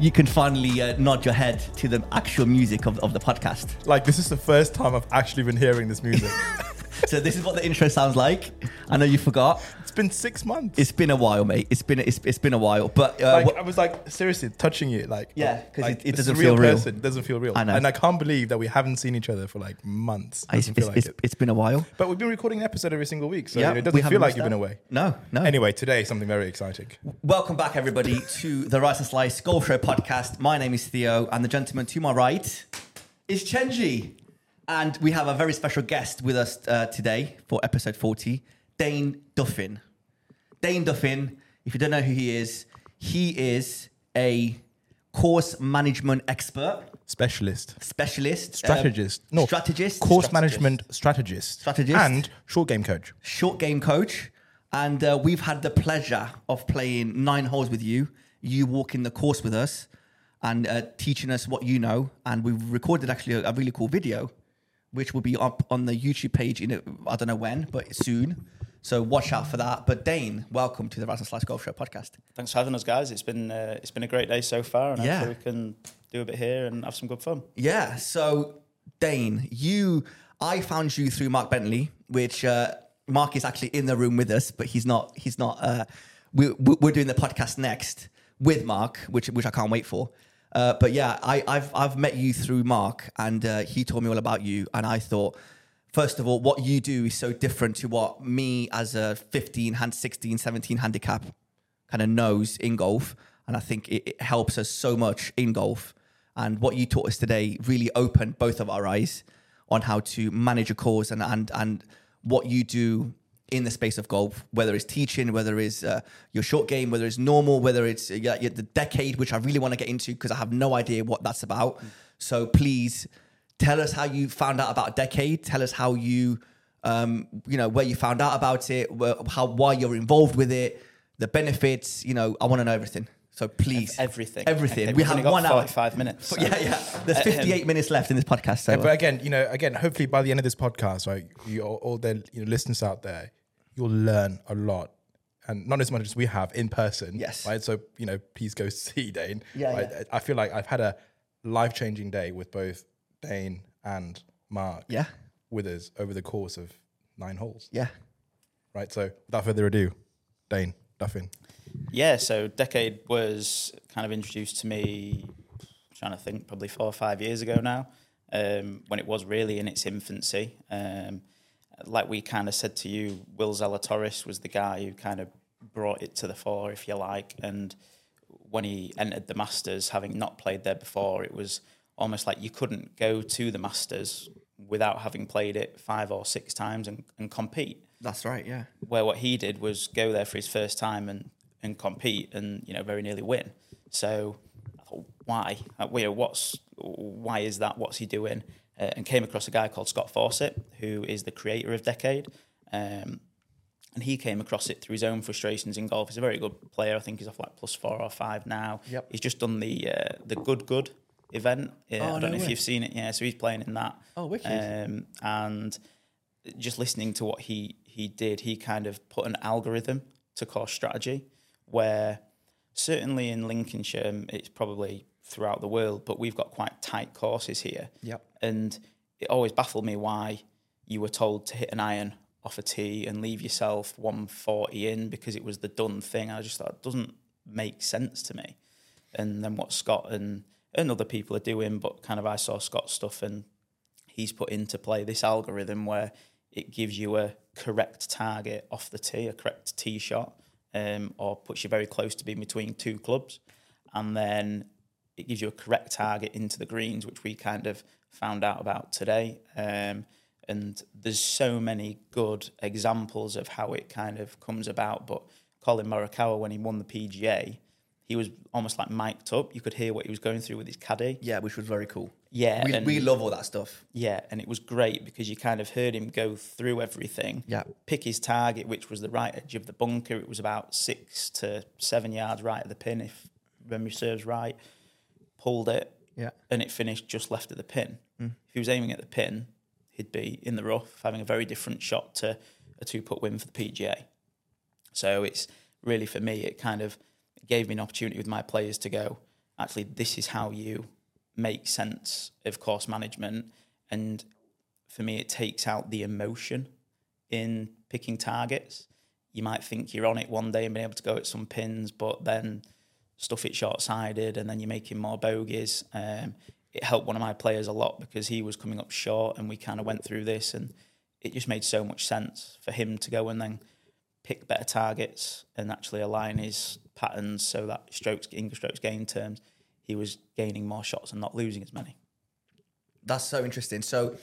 you can finally uh, nod your head to the actual music of, of the podcast. Like this is the first time I've actually been hearing this music. So this is what the intro sounds like. I know you forgot. it's been six months. It's been a while, mate. It's been it's, it's been a while, but uh, like what- I was like seriously touching you, like Yeah, 'cause like, it- it doesn't real feel real. person. It doesn't feel real. I know. and I can't believe that we haven't seen each other for like months. it's, Doesn't it's, like it's, it. it's been a while. But we've been recording an episode every single week, so Yeah, you know, it doesn't feel like you've been away. No, no. Anyway, today something very exciting. Welcome back, everybody, to the Rice and Slice Golf Show podcast. My name is Theo, and the gentleman to my right is Chenji. And we have a very special guest with us uh, today for episode 40, Dane Duffin. Dane Duffin, if you don't know who he is, he is a course management expert, Specialist, specialist, strategist, um, no, strategist, course strategist, management strategist, Strategist. and short game coach. short game coach, and uh, we've had the pleasure of playing nine holes with you. You walking the course with us and uh, teaching us what you know. And we've recorded actually a, a really cool video, which will be up on the YouTube page in a, I don't know when, but soon. So watch out for that. But Dane, welcome to the Rice and Slice Golf Show podcast. Thanks for having us, guys. It's been uh, it's been a great day so far, and Yeah. we can do a bit here and have some good fun. Yeah. So Dane, you, I found you through Mark Bentley, which uh, Mark is actually in the room with us, but he's not. He's not. Uh, we, we- we're doing the podcast next with Mark, which which I can't wait for. Uh, but yeah, I, I've I've met you through Mark, and uh, he told me all about you, and I thought. First of all, what you do is so different to what me as a 15, hand 16, 17 handicap kind of knows in golf. And I think it, it helps us so much in golf. And what you taught us today really opened both of our eyes on how to manage a course and and and what you do in the space of golf, whether it's teaching, whether it's uh, your short game, whether it's normal, whether it's uh, the decade, which I really want to get into because I have no idea what that's about. So please tell us how you found out about decade. Tell us how you, um, you know, where you found out about it, where, how why you're involved with it, the benefits. You know, I want to know everything. So please, Everything, everything. Okay, we have one hour. forty-five minutes. so- Yeah, yeah. There's Uh, 58 minutes left in this podcast. So But again, you know, again, hopefully by the end of this podcast, right, you all, all the you know, listeners out there, you'll learn a lot, and not as much as we have in person. Yes. Right. So you know, please go see Dane. Yeah, Right? yeah. I feel like I've had a life changing day with both Dane and Mark. yeah, With us over the course of nine holes. yeah. Right. So without further ado, Dane Duffin. Yeah, so Decade was kind of introduced to me, I'm trying to think, probably four or five years ago now, um, when it was really in its infancy. Um, like we kind of said to you, Will Zalatoris was the guy who kind of brought it to the fore, if you like. And when he entered the Masters, having not played there before, it was almost like you couldn't go to the Masters without having played it five or six times and, and compete That's right. Yeah. where what he did was go there for his first time and and compete and you know very nearly win. So I thought, why? Uh, you know, what's why is that? What's he doing? Uh, and came across a guy called Scott Fawcett, who is the creator of Decade. Um, and he came across it through his own frustrations in golf. He's a very good player. I think he's off like plus four or five now. Yep. He's just done the uh, the Good Good event. Yeah, Oh, I don't no know if you've seen it. Yeah, so he's playing in that. Oh, wicked. Um, and just listening to what he he did, he kind of put an algorithm to course strategy, where certainly in Lincolnshire, it's probably throughout the world, but we've got quite tight courses here. Yep. And it always baffled me why you were told to hit an iron off a tee and leave yourself 140 in because it was the done thing. I just thought it doesn't make sense to me. And then what Scott and, and other people are doing, but kind of I saw Scott's stuff and he's put into play this algorithm where it gives you a correct target off the tee, a correct tee shot, um, or puts you very close to being between two clubs. And then it gives you a correct target into the greens, which we kind of found out about today. Um, and there's so many good examples of how it kind of comes about. But Collin Morikawa, when he won the PGA, he was almost like mic'd up. You could hear what he was going through with his caddy. Yeah, which was very cool. Yeah, We, and- we love all that stuff. Yeah, and it was great because you kind of heard him go through everything. Yeah. Pick his target, which was the right edge of the bunker. It was about six to seven yards right of the pin, if memory serves right. Pulled it, Yeah. and it finished just left of the pin. Hmm. If he was aiming at the pin, he'd be in the rough, having a very different shot to a two putt win for the PGA. So it's really for me, it kind of gave me an opportunity with my players to go. actually this is how you make sense of course management. And for me, it takes out the emotion in picking targets. You might think you're on it one day and being able to go at some pins, but then stuff it short sided and then you're making more bogeys. Um, it helped one of my players a lot because he was coming up short and we kind of went through this and it just made so much sense for him to go and then pick better targets and actually align his patterns so that strokes English strokes gain terms he was gaining more shots and not losing as many. That's so interesting. So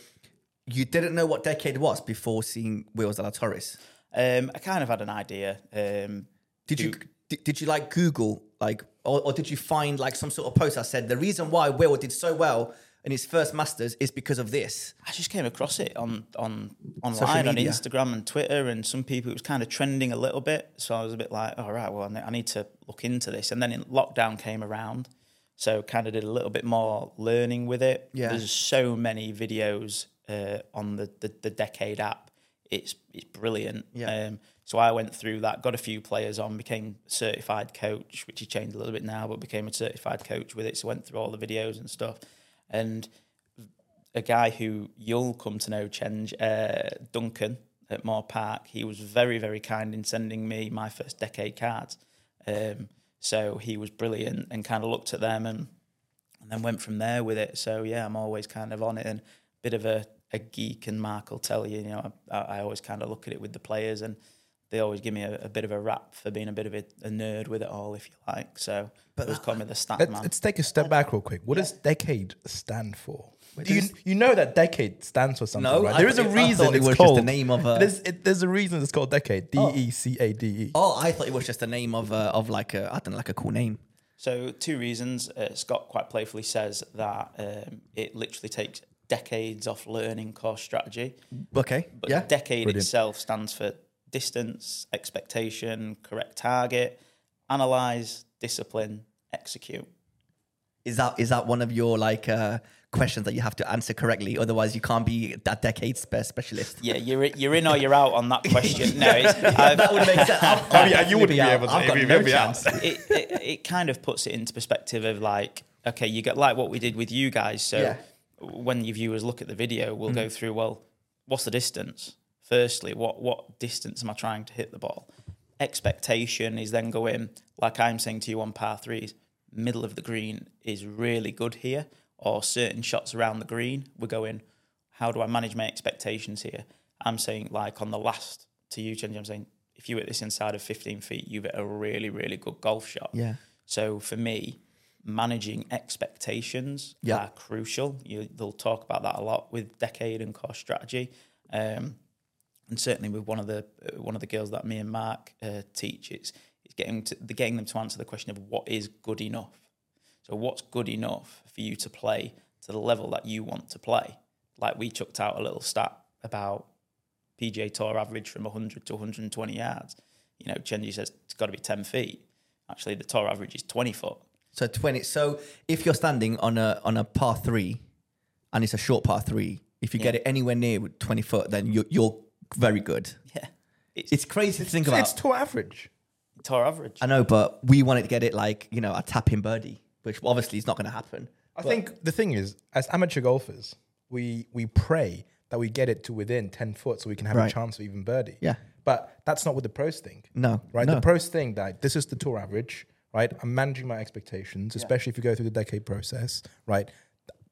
you didn't know what decade was before seeing Will Zalatoris. Um, I kind of had an idea. Um, Did you did, did you like Google like or, or did you find like some sort of post that said the reason why Will did so well in his first masters is because of this? I just came across it on on online on. Instagram and Twitter, and some people it was kind of trending a little bit. So I was a bit like, all right, well, I ne- I need to look into this. And then in lockdown came around, so kind of did a little bit more learning with it. Yeah. there's so many videos uh, on the, the the Decade app. It's it's brilliant. Yeah. Um, so I went through that, got a few players on, became a certified coach, which he changed a little bit now, but became a certified coach with it. So went through all the videos and stuff. And a guy who you'll come to know, Chenji, uh, Duncan at Moor Park, he was very, very kind in sending me my first decade cards. Um, so he was brilliant and kind of looked at them and and then went from there with it. So yeah, I'm always kind of on it and a bit of a, a geek. And Mark will tell you, you know, I, I always kind of look at it with the players and they always give me a, a bit of a rap for being a bit of a, a nerd with it all, if you like. So but it was called me the stat Let's, man. let's take a step back real quick. What does decade stand for? Do you, you know that decade stands for something, No, right? I There is a reason thought it it's was just called the name of a- There's, it, there's a reason it's called decade. D E C A D E. Oh, I thought it was just the name of uh, of like a I don't know like a cool name. So, two reasons. Uh, Scott quite playfully says that um, it literally takes decades off learning course strategy. Okay, But yeah. decade Brilliant. itself stands for distance, expectation, correct target, analyze, discipline, execute. Is that is that one of your like uh, questions that you have to answer correctly? Otherwise, you can't be that decade's spe- specialist. Yeah, you're you're in or you're out on that question. No, it's, I've, that would make sense. I'd yeah, you wouldn't be definitely able to. I've got no be chance. it, it, it kind of puts it into perspective of like, okay, you get like what we did with you guys. So Yeah. when your viewers look at the video, we'll go through, well, what's the distance? Firstly, what what distance am I trying to hit the ball? Expectation is then going, like I'm saying to you on par threes, middle of the green is really good here, or certain shots around the green, we're going, how do I manage my expectations here? I'm saying, like on the last to you, Chenji, I'm saying, if you hit this inside of 15 feet, you've hit a really, really good golf shot. Yeah. So for me, managing expectations Yeah. are crucial. You, they'll talk about that a lot with decade and course strategy, um, and certainly with one of the uh, one of the girls that me and Mark uh, teach. It's it's getting to, the getting them to answer the question of what is good enough. So what's good enough for you to play to the level that you want to play? Like we chucked out a little stat about PGA Tour average from 100 to 120 yards. You know, Chenji says it's got to be 10 feet. Actually, the Tour average is 20 foot. So twenty. So if you're standing on a on a par three, and it's a short par three, if you get it anywhere near twenty foot, then you're you're very good. Yeah, it's, It's crazy to think about. It's tour average. Tour average. I know, but we wanted to get it like you know a tap in birdie, which obviously is not going to happen. I think the thing is, as amateur golfers, we we pray that we get it to within ten foot so we can have a chance of even birdie. Yeah. But that's not what the pros think. No, Right? no. The pros think that this is the tour average, right? I'm managing my expectations, especially if you go through the decade process, right?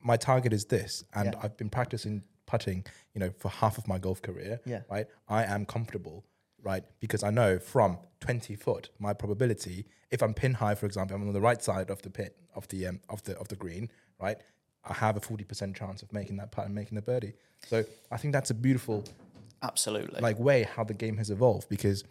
My target is this, and Yeah. I've been practicing putting, you know, for half of my golf career. Yeah. Right. I am comfortable, right? Because I know from 20 foot, my probability, if I'm pin high, for example, I'm on the right side of the pit of the um, of the of the green, right? I have a 40% chance of making that putt and making the birdie. So I think that's a beautiful Absolutely. like way how the game has evolved because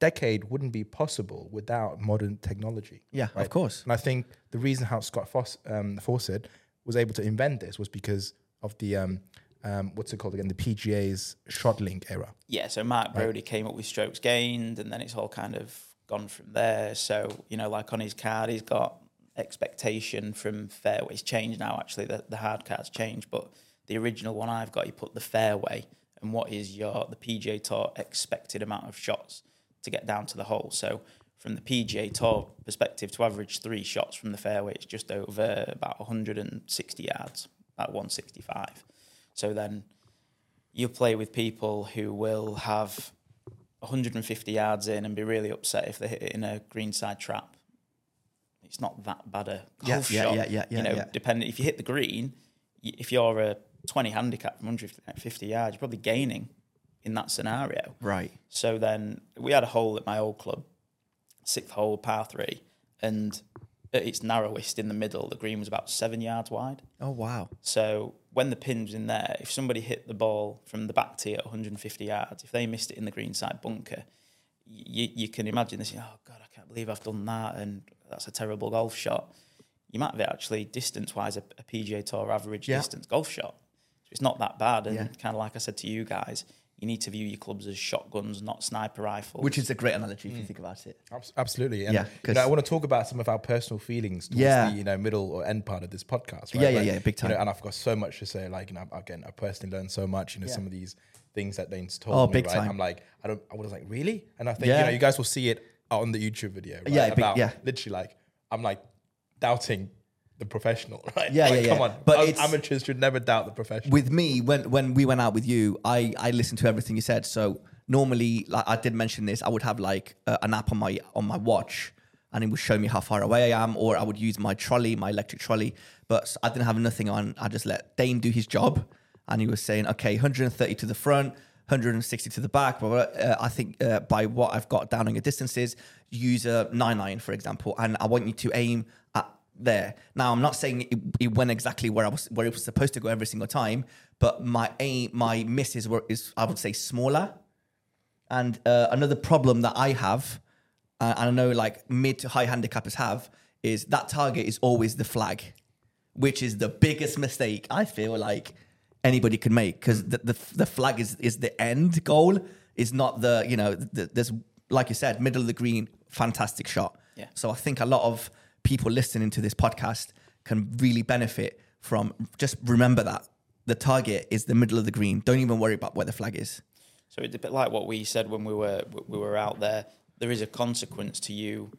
decade wouldn't be possible without modern technology. Yeah, of course. And I think the reason how Scott Foss, um, Fawcett was able to invent this was because of the um, um, what's it called again? The PGA's ShotLink era. yeah, so Mark Broadie came up with strokes gained, and then it's all kind of gone from there. So you know, like on his card, he's got expectation from fairway. It's changed now. Actually, the, the hard card's changed, but the original one I've got, you put the fairway and what is your the PGA Tour expected amount of shots to get down to the hole. So from the PGA Tour perspective, to average three shots from the fairway, it's just over about 160 yards, about 165. So then you play with people who will have 150 yards in and be really upset if they hit it in a greenside trap. It's not that bad a golf yeah, shot. yeah, yeah, yeah, you know, yeah. depending if you hit the green, if you're a 20 handicap from 150 yards, you're probably gaining in that scenario. Right. So then we had a hole at my old club, sixth hole, par three, and at its narrowest in the middle, the green was about seven yards wide. Oh wow. So when the pin was in there, if somebody hit the ball from the back tee at 150 yards, if they missed it in the greenside bunker, you, you can imagine this. Oh God, I can't believe I've done that, and that's a terrible golf shot. You might have it actually distance-wise a, a PGA Tour average Yeah. distance golf shot. So it's not that bad, and Yeah. kind of like I said to you guys, you need to view your clubs as shotguns, not sniper rifles. Which is a great analogy if you mm. think about it. Absolutely, and Yeah, you 'cause- know, I want to talk about some of our personal feelings towards Yeah. the you know middle or end part of this podcast. Right? Yeah, yeah, But, yeah, big you know, time. and I've got so much to say. Like, you know, again, I personally learned so much. You know, Yeah. some of these things that Dane's told Oh, me. big right? time. I'm like, I don't. I was like, really? And I think Yeah. you know, you guys will see it on the YouTube video. Right? Yeah, big- about yeah. literally like, I'm like doubting the professional. Right? Yeah, like, yeah, Come yeah. on, But amateurs should never doubt the professional. With me, when when we went out with you, I I listened to everything you said. So normally, like I did mention this, I would have like uh, an app on my on my watch, and it would show me how far away I am, or I would use my trolley, my electric trolley. But I didn't have nothing on. I just let Dane do his job, and he was saying, okay, 130 to the front. 160 to the back, but uh, I think uh, by what I've got down on your distances, use a nine iron, for example, and I want you to aim at there. Now, I'm not saying it, it went exactly where I was where it was supposed to go every single time, but my aim, my misses were is I would say smaller. And uh, another problem that I have, uh, and I know like mid to high handicappers have, is that target is always the flag, which is the biggest mistake I feel like anybody can make because the, the the flag is is the end goal, is not the you know the, there's like you said middle of the green, fantastic shot. Yeah. So I think a lot of people listening to this podcast can really benefit from just remember that the target is the middle of the green. Don't even worry about where the flag is. So it's a bit like what we said when we were we were out there. There is a consequence to you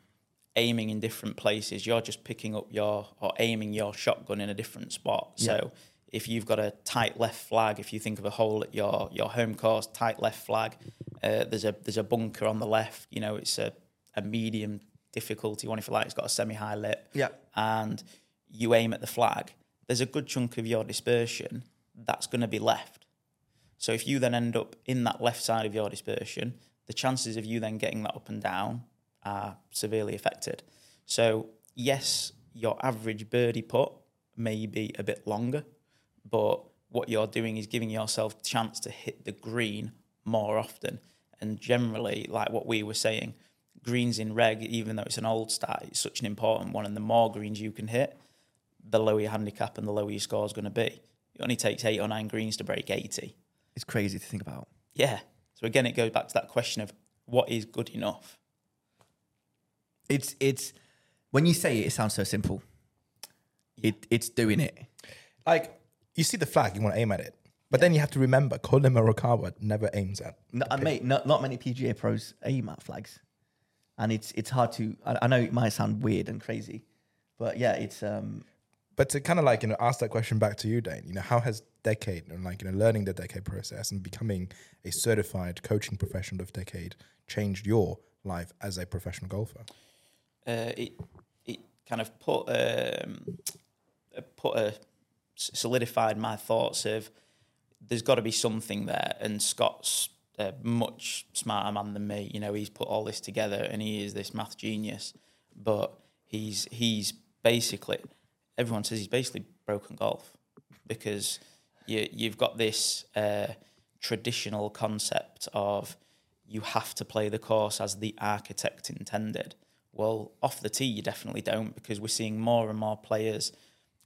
aiming in different places. You're just picking up your or aiming your shotgun in a different spot. So if you've got a tight left flag, if you think of a hole at your your home course, tight left flag, uh, there's a there's a bunker on the left. You know, it's a, a medium difficulty one if you like. It's got a semi high lip. Yeah. And you aim at the flag. There's a good chunk of your dispersion that's going to be left. So if you then end up in that left side of your dispersion, the chances of you then getting that up and down are severely affected. So yes, your average birdie putt may be a bit longer, but what you're doing is giving yourself a chance to hit the green more often. And generally, like what we were saying, greens in reg, even though it's an old stat, it's such an important one. And the more greens you can hit, the lower your handicap and the lower your score is going to be. It only takes eight or nine greens to break 80. It's crazy to think about. Yeah. So again, it goes back to that question of what is good enough. It's it's when you say it, it sounds so simple. It it's doing it. like you see the flag, you want to aim at it, but then you have to remember, Collin Morikawa never aims at. No, mate, not, not many PGA pros aim at flags, and it's it's hard to. I, I know it might sound weird and crazy, but yeah, it's um But to kind of like you know ask that question back to you, Dane. You know, how has decade and like you know learning the decade process and becoming a certified coaching professional of decade changed your life as a professional golfer? uh, it it kind of put um, uh, put a solidified my thoughts of there's got to be something there, and Scott's a much smarter man than me. You know, he's put all this together, and he is this math genius. But he's he's basically everyone says he's basically broken golf because you you've got this uh, traditional concept of you have to play the course as the architect intended. Well, off the tee, you definitely don't because we're seeing more and more players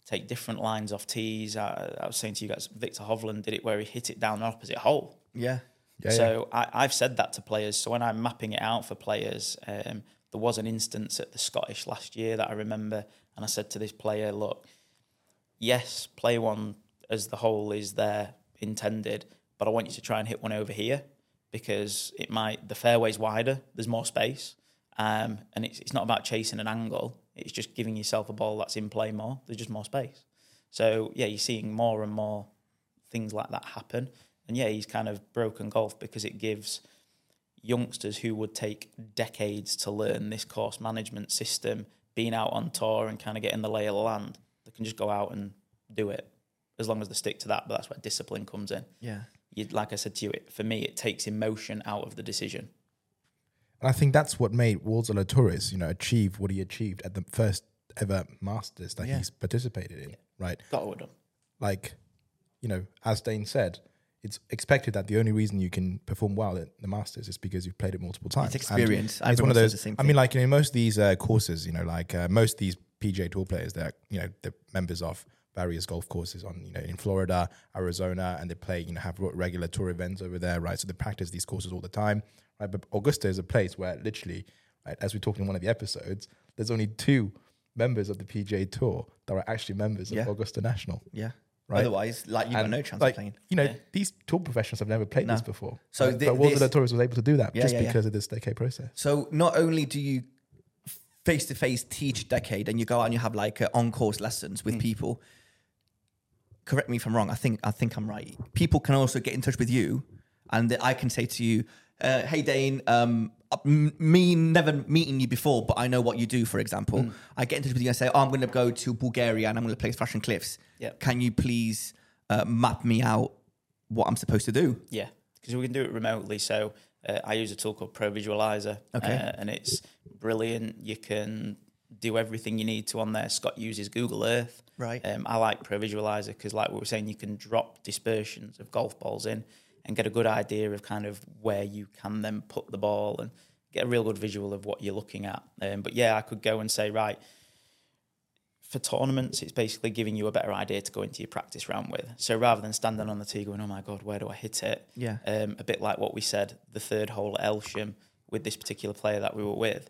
take different lines off tees. I, I was saying to you guys, Viktor Hovland did it where he hit it down the opposite hole. yeah Yeah, so I, I've said that to players. So when I'm mapping it out for players, um, there was an instance at the Scottish last year that I remember, and I said to this player, "Look, yes, play one as the hole is there intended, but I want you to try and hit one over here because it might the fairway's wider, there's more space, Um, and it's, it's not about chasing an angle. It's just giving yourself a ball that's in play more. There's just more space. So yeah, you're seeing more and more things like that happen. And yeah, he's kind of broken golf because it gives youngsters who would take decades to learn this course management system, being out on tour and kind of getting the lay of the land, they can just go out and do it as long as they stick to that. But that's where discipline comes in. Yeah. You, like I said to you, it, for me, it takes emotion out of the decision. And I think that's what made Zalatoris, you know, achieve what he achieved at the first ever Masters that Yeah. he's participated in, right? Got to have done. Like, you know, as Dane said, it's expected that the only reason you can perform well at the Masters is because you've played it multiple times. And experience. It's one of those. I mean, like you know, most of these uh, courses, you know, like uh, most of these PGA Tour players, they're you know they're members of various golf courses on you know in Florida, Arizona, and they play you know have regular tour events over there, right? So they practice these courses all the time, right? But Augusta is a place where literally, right, as we talked in one of the episodes, there's only two members of the PGA Tour that are actually members Yeah. of Augusta National. Yeah. Right. Otherwise, like you got no chance like, of playing. You know, Yeah. these tour professionals have never played this before. So right? thi- but Zalatoris was able to do that Yeah, just yeah, because of this decade process. So not only do you face to face teach decade, and you go out and you have like uh, on course lessons Mm. with people. Correct me if I'm wrong. I think I think I'm right. People can also get in touch with you, and I can say to you, uh, "Hey Dane, um, me never meeting you before, but I know what you do." For example, Mm. I get in touch with you and say, "Oh, I'm going to go to Bulgaria and I'm going to play Thracian Cliffs. Yeah. Can you please uh, map me out what I'm supposed to do?" Yeah, because we can do it remotely. So uh, I use a tool called Pro Visualizer, Okay. uh, and it's brilliant. You can do everything you need to on there. Scott uses Google Earth. Right. Um, I like Pro Visualizer because, like we were saying, you can drop dispersions of golf balls in and get a good idea of kind of where you can then put the ball and get a real good visual of what you're looking at. Um, but yeah, I could go and say, right, for tournaments, it's basically giving you a better idea to go into your practice round with. So rather than standing on the tee going, oh my God, where do I hit it? Yeah. Um, a bit like what we said, the third hole at Elsham with this particular player that we were with,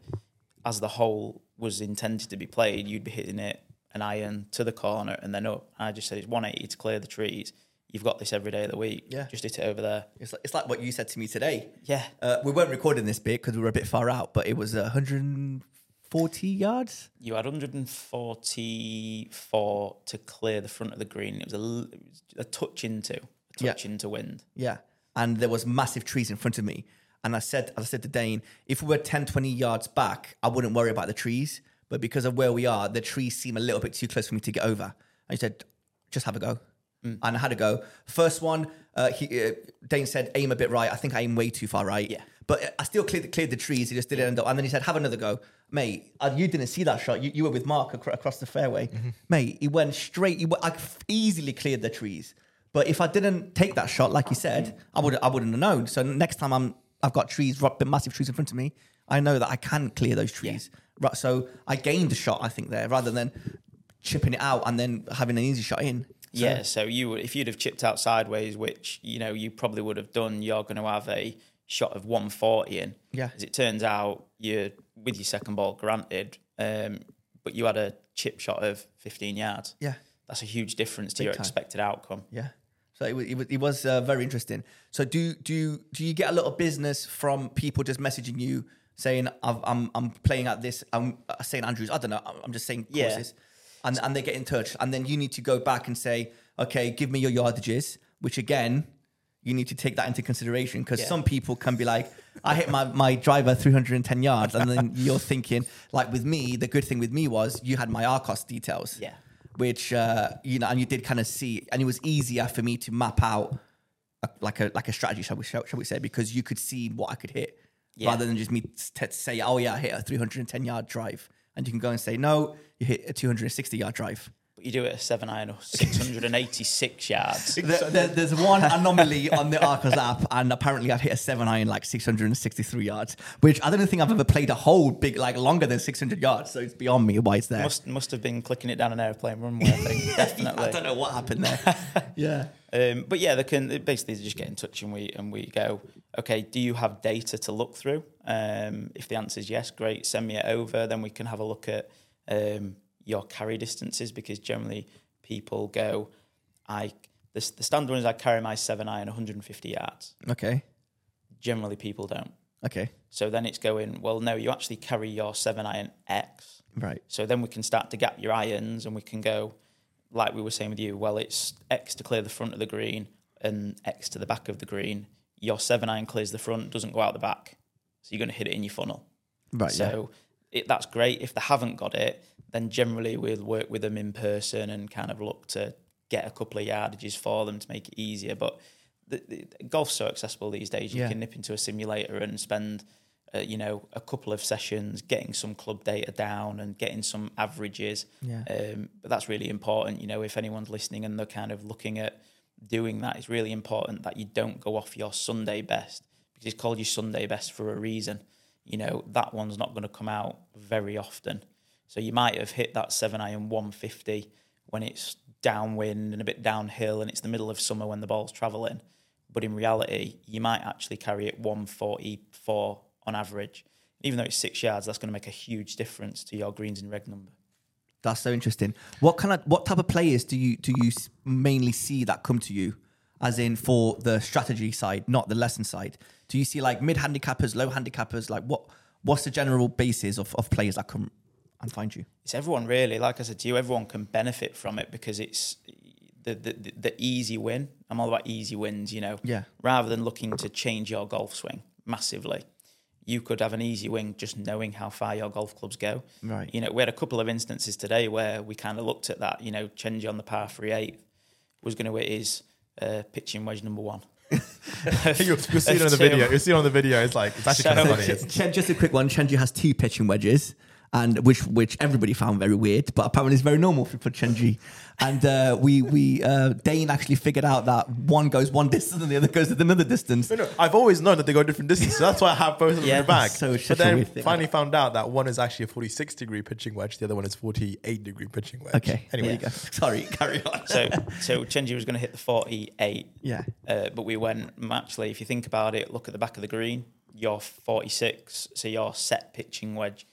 as the hole was intended to be played, you'd be hitting it an iron to the corner and then up. I just said it's 180 to clear the trees. You've got this every day of the week. Yeah. Just hit it over there. It's like, it's like what you said to me today. Yeah. Uh, we weren't recording this bit because we were a bit far out, but it was uh, 140 yards. You had 144 to clear the front of the green. It was a, l- it was a touch into, a Yeah. touch into wind. Yeah. And there was massive trees in front of me. And I said, as I said to Dane, if we were 10, 20 yards back, I wouldn't worry about the trees. But because of where we are, the trees seem a little bit too close for me to get over. And he said, just have a go. Mm. And I had a go. First one, uh, he, uh, Dane said, aim a bit right. I think I aim way too far right. Yeah. But I still cleared, cleared the trees. He just didn't end up. And then he said, have another go. Mate, you didn't see that shot. You, you were with Mark acro- across the fairway. Mm-hmm. Mate, he went straight. He, I easily cleared the trees. But if I didn't take that shot, like you said, I would I wouldn't have known. So next time I'm I've got trees, massive trees in front of me, I know that I can clear those trees. Right. So I gained a shot, I think, there rather than chipping it out and then having an easy shot in. Yeah, so you if you'd have chipped out sideways, which you know you probably would have done, you're going to have a shot of 140 in. Yeah. As it turns out, you're with your second ball, granted, um, but you had a chip shot of 15 yards. Yeah. That's a huge difference to Big your time. expected outcome. Yeah. So it was, it was, it was uh, very interesting. So do do do you get a lot of business from people just messaging you saying I've, I'm I'm playing at this I'm uh, St Andrews I don't know I'm just saying Yeah. And and they get in touch and then you need to go back and say okay give me your yardages which again you need to take that into consideration because Yeah. some people can be like I hit my my driver 310 yards and then you're thinking like with me the good thing with me was you had my Arccos details Yeah. which uh, you know, and you did kind of see, and it was easier for me to map out a, like a like a strategy, shall we shall, shall we say, because you could see what I could hit, Yeah. rather than just me t- say, oh yeah, I hit a 310 yard drive, and you can go and say, no, you hit a 260 yard drive. But you do it at seven iron or 686 yards. There- there- there's one anomaly on the Arccos app, and apparently I've hit a seven iron like 663 yards, which I don't think I've ever played a hole big like longer than 600 yards. So it's beyond me why it's there. Must must have been clicking it down an airplane runway. I think definitely. I don't know what happened there. yeah. Um, but yeah, they can they basically just get in touch and we and we go, okay, do you have data to look through? Um, if the answer is yes, great, send me it over. Then we can have a look at um, your carry distances because generally people go, I the, the standard one is I carry my seven iron 150 yards. Okay. Generally, people don't. Okay. So then it's going, well, no, you actually carry your seven iron X. Right. So then we can start to gap your irons and we can go, like we were saying with you, well, it's X to clear the front of the green and X to the back of the green. Your seven iron clears the front, doesn't go out the back. So you're going to hit it in your funnel. Right. yeah. So it, that's great. If they haven't got it, then generally we'll work with them in person and kind of look to get a couple of yardages for them to make it easier. But the, the, golf's so accessible these days. You Yeah. can nip into a simulator and spend, uh, you know, a couple of sessions getting some club data down and getting some averages. Yeah. Um, but that's really important. You know, if anyone's listening and they're kind of looking at doing that, it's really important that you don't go off your Sunday best because it's called your Sunday best for a reason. You know, that one's not going to come out very often. So you might have hit that seven iron 150 when it's downwind and a bit downhill and it's the middle of summer when the ball's traveling. But in reality, you might actually carry it 144 on average. Even though it's six yards, that's going to make a huge difference to your greens and reg number. That's so interesting. What kind of what type of players do you do you mainly see that come to you, as in for the strategy side, not the lesson side? Do you see like mid handicappers, low handicappers? Like what what's the general basis of, of players that come and find you? it's everyone really. Like I said to you, everyone can benefit from it because it's the the, the, the easy win. I'm all about easy wins, you know. Yeah. Rather than looking to change your golf swing massively, you could have an easy win just knowing how far your golf clubs go. Right. You know, we had a couple of instances today where we kind of looked at that. You know, Chenji on the par three eight was going to hit his uh, pitching wedge number one. you'll, you'll see it on the Two. video. You'll see it on the video. It's like it's actually kind of funny. It's- Chen, just a quick one. Chenji has two pitching wedges, and which which everybody found very weird, but apparently it's very normal for, for Chenji. And uh, we we uh, Dane actually figured out that one goes one distance and the other goes at another distance. No, no, I've always known that they go different distances. That's why I have both of them Yeah. in the back. So but then finally found out that one is actually a 46 degree pitching wedge, the other one is 48 degree pitching wedge. Okay, Anyway, there you go. Sorry, carry on. So so Chenji was going to hit the 48. yeah, Uh, but we went actually, if you think about it, look at the back of the green. Your 46, so your set pitching wedge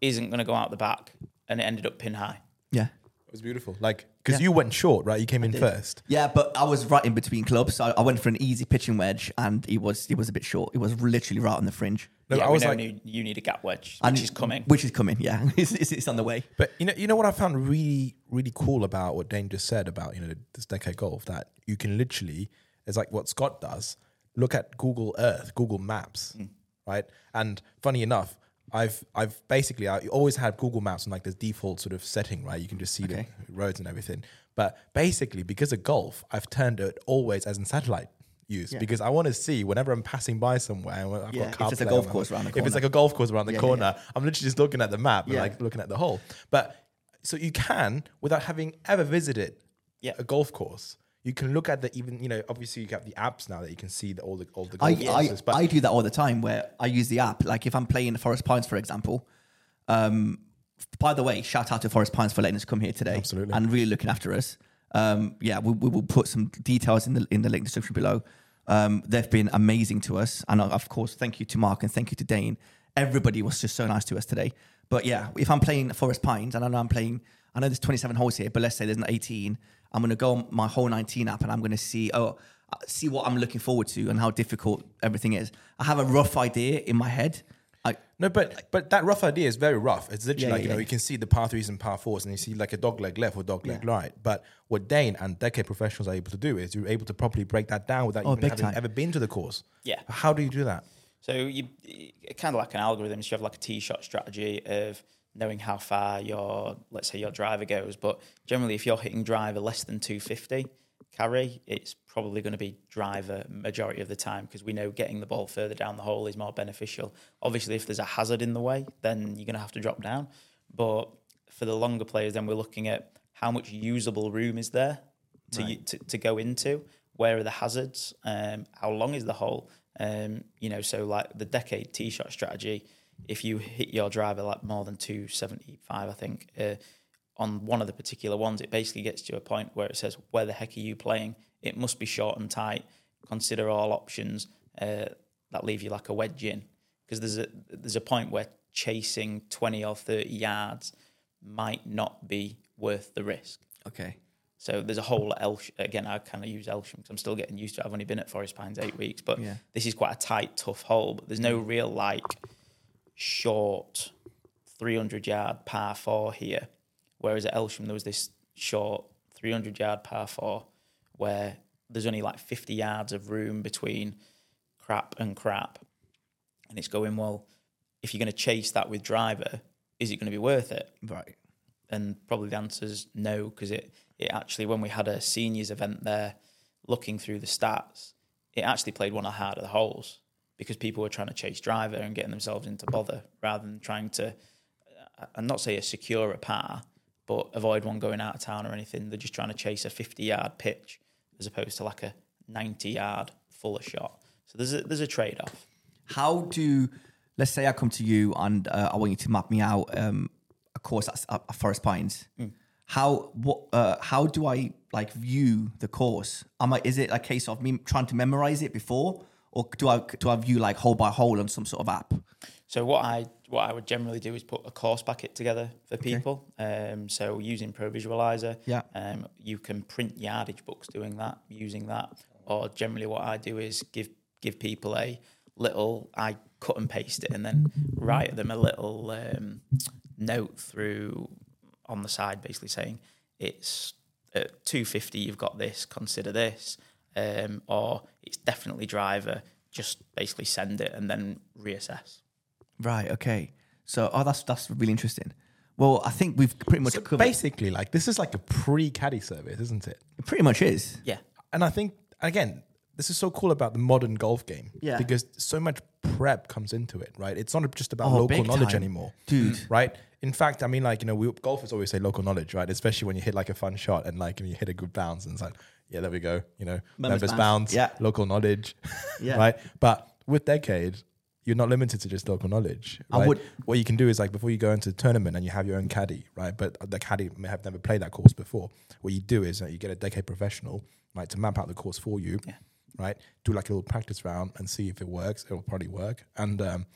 isn't going to go out the back, and it ended up pin high. yeah. it was beautiful. Like, because Yeah. you went short, right? You came in first. Yeah, but I was right in between clubs. So I, I went for an easy pitching wedge, and it was it was a bit short. It was literally right on the fringe. No, yeah, I was know like, you, you need a gap wedge, And- which is coming. Which is coming. Yeah, it's, it's, it's on the way. But you know, you know what I found really, really cool about what Dane just said about you know this decade golf that you can literally, it's like what Scott does. Look at Google Earth, Google Maps, Mm. right? And funny enough, I've I've basically I always had Google Maps on like this default sort of setting, right? You can just see Okay. the roads and everything. But basically, because of golf, I've turned it always as in satellite use Yeah. because I want to see whenever I'm passing by somewhere. I've Yeah, got if there's a golf course around the If it's like a golf course around the Yeah, yeah, corner, I'm literally just looking at the map and Yeah. like looking at the hole. But so you can, without having ever visited Yeah. a golf course, you can look at the even you know obviously you have the apps now that you can see the, all the all the I, I. But I do that all the time where I use the app. Like if I'm playing Forest Pines, for example. Um, by the way, shout out to Forest Pines for letting us come here today Absolutely. and really looking after us. Um, yeah, we, we will put some details in the in the link description below. Um, they've been amazing to us, and of course, thank you to Mark and thank you to Dane. Everybody was just so nice to us today. But yeah, if I'm playing Forest Pines and I know I'm playing, I know there's 27 holes here, but let's say there's an 18. I'm going to go on my Hole19 app and I'm going to see oh uh, see what I'm looking forward to and how difficult everything is. I have a rough idea in my head. I, no, but but that rough idea is very rough. It's literally Yeah, like you yeah, know yeah. you can see the par threes and par fours, and you see like a dog leg left or dog leg right. But what Dane and decade professionals are able to do is you're able to properly break that down without Oh, even having time. ever been to the course. Yeah. How do you do that? So you kind of like an algorithm. So you have like a tee shot strategy of knowing how far your let's say your driver goes. But generally, if you're hitting driver less than 250 carry, it's probably going to be driver majority of the time because we know getting the ball further down the hole is more beneficial. Obviously, if there's a hazard in the way, then you're going to have to drop down. But for the longer players, then we're looking at how much usable room is there to Right. to, to go into. Where are the hazards? Um, how long is the hole? Um, you know, so like the decade tee shot strategy, if you hit your driver like more than 275, I think, uh, on one of the particular ones, it basically gets to a point where it says, where the heck are you playing? It must be short and tight. Consider all options uh, that leave you like a wedge in. Because there's a, there's a point where chasing 20 or 30 yards might not be worth the risk. okay. So there's a whole Elsh. Again, I kind of use Elsham because I'm still getting used to it. I've only been at Forest Pines eight weeks, but Yeah. this is quite a tight, tough hole. But there's no real like short 300 yard par four here. Whereas at Elsham, there was this short 300 yard par four where there's only like 50 yards of room between crap and crap. And it's going, well, if you're going to chase that with driver, is it going to be worth it? Right. And probably the answer is no, because it, it actually, when we had a seniors event there, looking through the stats, it actually played one of the harder holes because people were trying to chase driver and getting themselves into bother rather than trying to, uh, and not say a secure a par, but avoid one going out of town or anything. They're just trying to chase a 50 yard pitch as opposed to like a 90 yard fuller shot. So there's a, there's a trade off. How do let's say I come to you and uh, I want you to map me out um, a course at, at Forest Pines. How what uh, how do I like view the course? Am I is it a case of me trying to memorize it before, or do I do I view like hole by hole on some sort of app? So what I what I would generally do is put a course packet together for people. Um, so using Pro Visualizer, Yeah. um, you can print yardage books doing that, using that. Or generally, what I do is give give people a little. I cut and paste it, and then write them a little um, note through on the side, basically saying it's at two fifty. You've got this. Consider this, um, or it's definitely driver. Just basically send it and then reassess. Right. Okay. So oh, that's that's really interesting. Well, I think we've pretty much So covered. basically, like this is like a pre-caddy service, isn't it? It pretty much is. Yeah. And I think again, this is so cool about the modern golf game. Yeah. Because so much prep comes into it, right? It's not just about Oh, local knowledge time. anymore. Dude. Mm. Right? In fact, I mean like, you know, we golfers always say local knowledge, right? Especially when you hit like a fun shot and like you hit a good bounce and it's like, yeah, there we go. You know, Members members, bounce, Yeah. local knowledge. Yeah. Right. But with decade, you're not limited to just local knowledge. I would- what you can do is like before you go into the tournament and you have your own caddy, right? But the caddy may have never played that course before. What you do is that you get a decade professional, right, to map out the course for you, Yeah. right? Do like a little practice round and see if it works. It will probably work, and um,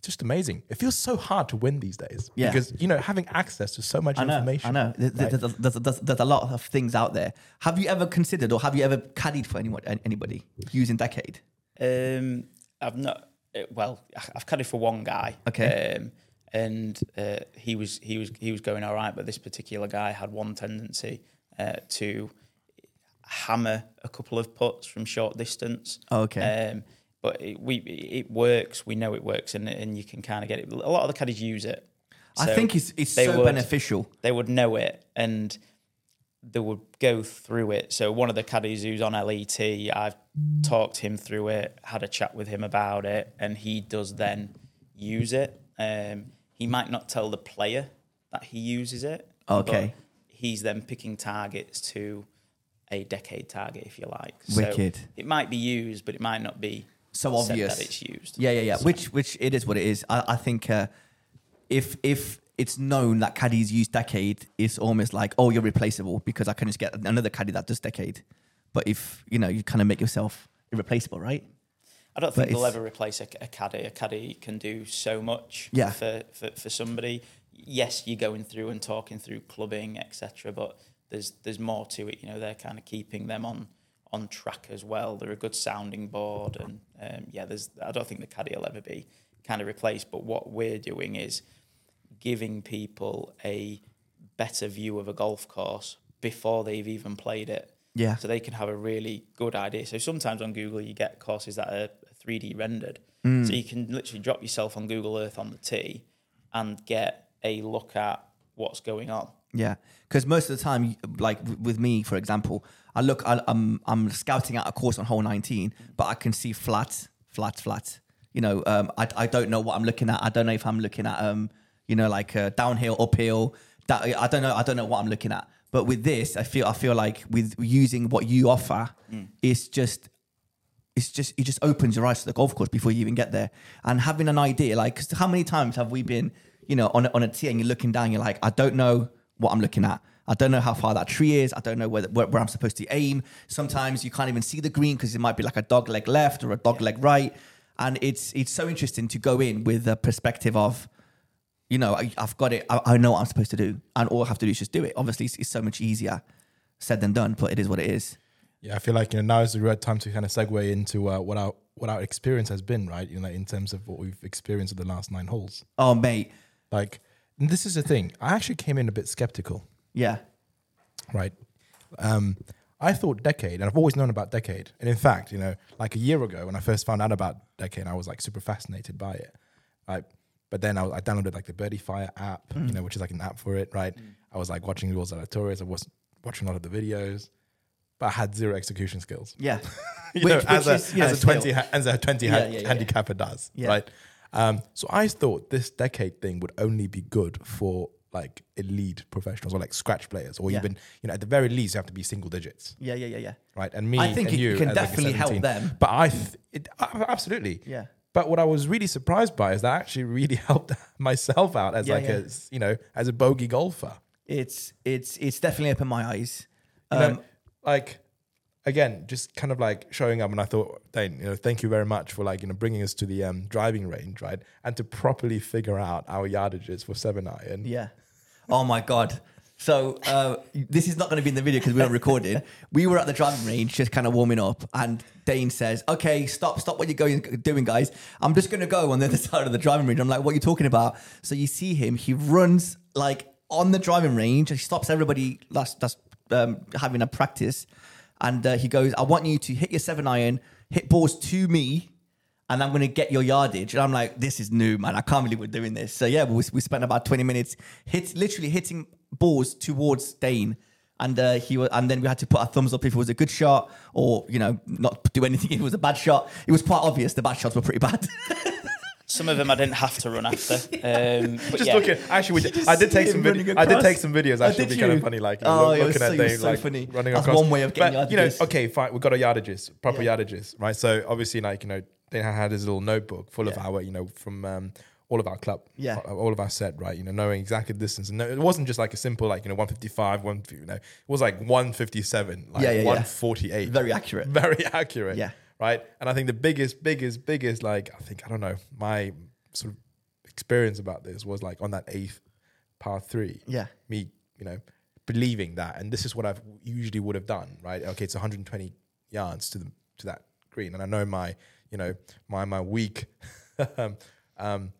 it's just amazing. It feels so hard to win these days Yeah. because you know having access to so much I know. information. I know. There- there- right? There's, there's, there's, there's a lot of things out there. Have you ever considered, or have you ever caddied for anyone, anybody using Decade? Um, I've not. uh, Well, I- I've caddied for one guy. Okay. Um, and uh, he was he was he was going all right, but this particular guy had one tendency uh, to hammer a couple of putts from short distance. Okay. Um, but it, we it works. We know it works, and and you can kind of get it. A lot of the caddies use it. I think it's, it's so would- beneficial. they would know it and they would go through it. So one of the caddies who's on LET, I've talked him through it, had a chat with him about it, and he does then use it. Um, he might not tell the player that he uses it. Okay. he's then picking targets to a decade target, if you like. Wicked. So it might be used, but it might not be So obvious. that it's used. Yeah, yeah, yeah. So- Which which it is what it is. I, I think uh, if if it's known that caddies use decade, it's almost like oh you're replaceable because I can just get another caddy that does decade. But if you know you kind of make yourself irreplaceable, right? I don't But think they'll ever replace a, a caddy. A caddy can do so much Yeah. for, for, for somebody. Yes, you're going through and talking through clubbing, etc. But there's there's more to it. You know, they're kind of keeping them on on track as well. They're a good sounding board, and um, yeah, there's. I don't think the caddy will ever be kind of replaced. But what we're doing is giving people a better view of a golf course before they've even played it Yeah. so they can have a really good idea. So sometimes on Google you get courses that are 3D rendered, Mm. so you can literally drop yourself on Google Earth on the tee and get a look at what's going on. Yeah, because most of the time, like with me, for example, I look, I, I'm I'm scouting out a course on Hole19, but I can see flat, flat, flat. You know, um, I I don't know what I'm looking at. I don't know if I'm looking at um, you know, like uh, downhill, uphill. That I don't know. I don't know what I'm looking at. But with this, I feel I feel like with using what you offer, it's just it's just it just opens your eyes to the golf course before you even get there and having an idea like 'cause how many times have we been you know on a, on a tee and you're looking down you're like i don't know what i'm looking at i don't know how far that tree is i don't know where, where, where i'm supposed to aim sometimes you can't even see the green because it might be like a dog leg left or a dog leg right and it's it's so interesting to go in with a perspective of you know I, i've got it I, I know what i'm supposed to do and all i have to do is just do it obviously it's, it's so much easier said than done. But it is what it is. Yeah, I feel like you know now is the right time to kind of segue into uh, what our what our experience has been, right? You know, in terms of what we've experienced in the last nine holes. Oh, mate. Like, this is the thing. I actually came in a bit skeptical, Yeah. right? Um, I thought Decade, and I've always known about Decade. And in fact, you know, like a year ago when I first found out about Decade, I was like super fascinated by it, right? But then I, I downloaded like the Birdie Fire app, you know, which is like an app for it, right? I was like watching Will Zalatoris. I was watching a lot of the videos, but I had zero execution skills. Yeah. you Which- know, which as a, is, know, as a 20 ha- as a 20 Yeah, ha- yeah, yeah, handicapper does right um, so I thought this decade thing would only be good for like elite professionals or like scratch players or Yeah. even you know at the very least you have to be single digits Yeah, yeah, yeah, yeah. right and me I think it you can as, like, definitely help them. but I th- it, absolutely Yeah. but what I was really surprised by is that actually really helped myself out as Yeah, like yeah. a you know as a bogey golfer It's it's it's definitely opened my eyes. you Um, know, like again, just kind of like showing up, and I thought, Dane, you know, thank you very much for like you know bringing us to the um, driving range, right, and to properly figure out our yardages for seven iron. Yeah. Oh my god. So uh, this is not going to be in the video because we weren't recording. We were at the driving range, just kind of warming up, and Dane says, "Okay, stop, stop what you're going doing, guys. I'm just going to go on the other side of the driving range." I'm like, "What are you talking about?" So you see him. He runs like on the driving range. He stops everybody that's that's um, having a practice, and uh, he goes, "I want you to hit your seven iron, hit balls to me." And I'm going to get your yardage. And I'm like, this is new, man. I can't believe we're doing this. So yeah, we, we spent about 20 minutes hit, literally hitting balls towards Dane. And uh, he was, and then we had to put our thumbs up if it was a good shot, or you know, not do anything if it was a bad shot. It was quite obvious the bad shots were pretty bad. Some of them I didn't have to run after. Um, Just yeah, looking, actually, we did, I did take some running videos. I did take some videos. Oh, Actually, did be kind of funny, like Oh, look- looking so- at it Dane so like funny. running That's across. one way of getting but, you know, okay, fine, we've got our yardages, proper Yeah. yardages, right? So obviously, like you know, Dane had his little notebook full of our, you know, from um, all of our club, Yeah. all of our set, right? You know, knowing exactly the distance. And no, it wasn't just like a simple, like you know, one fifty five, one, you know, it was like one fifty seven, like Yeah, yeah, yeah. one forty eight, Very accurate. very accurate. Yeah. Right. And I think the biggest, biggest, biggest, like, I think, I don't know, my sort of experience about this was like on that eighth par three. Yeah. Me, you know, believing that. And this is what I've usually would have done, right? Okay, it's 120 yards to the to that green. And I know my, you know, my my weak um, um,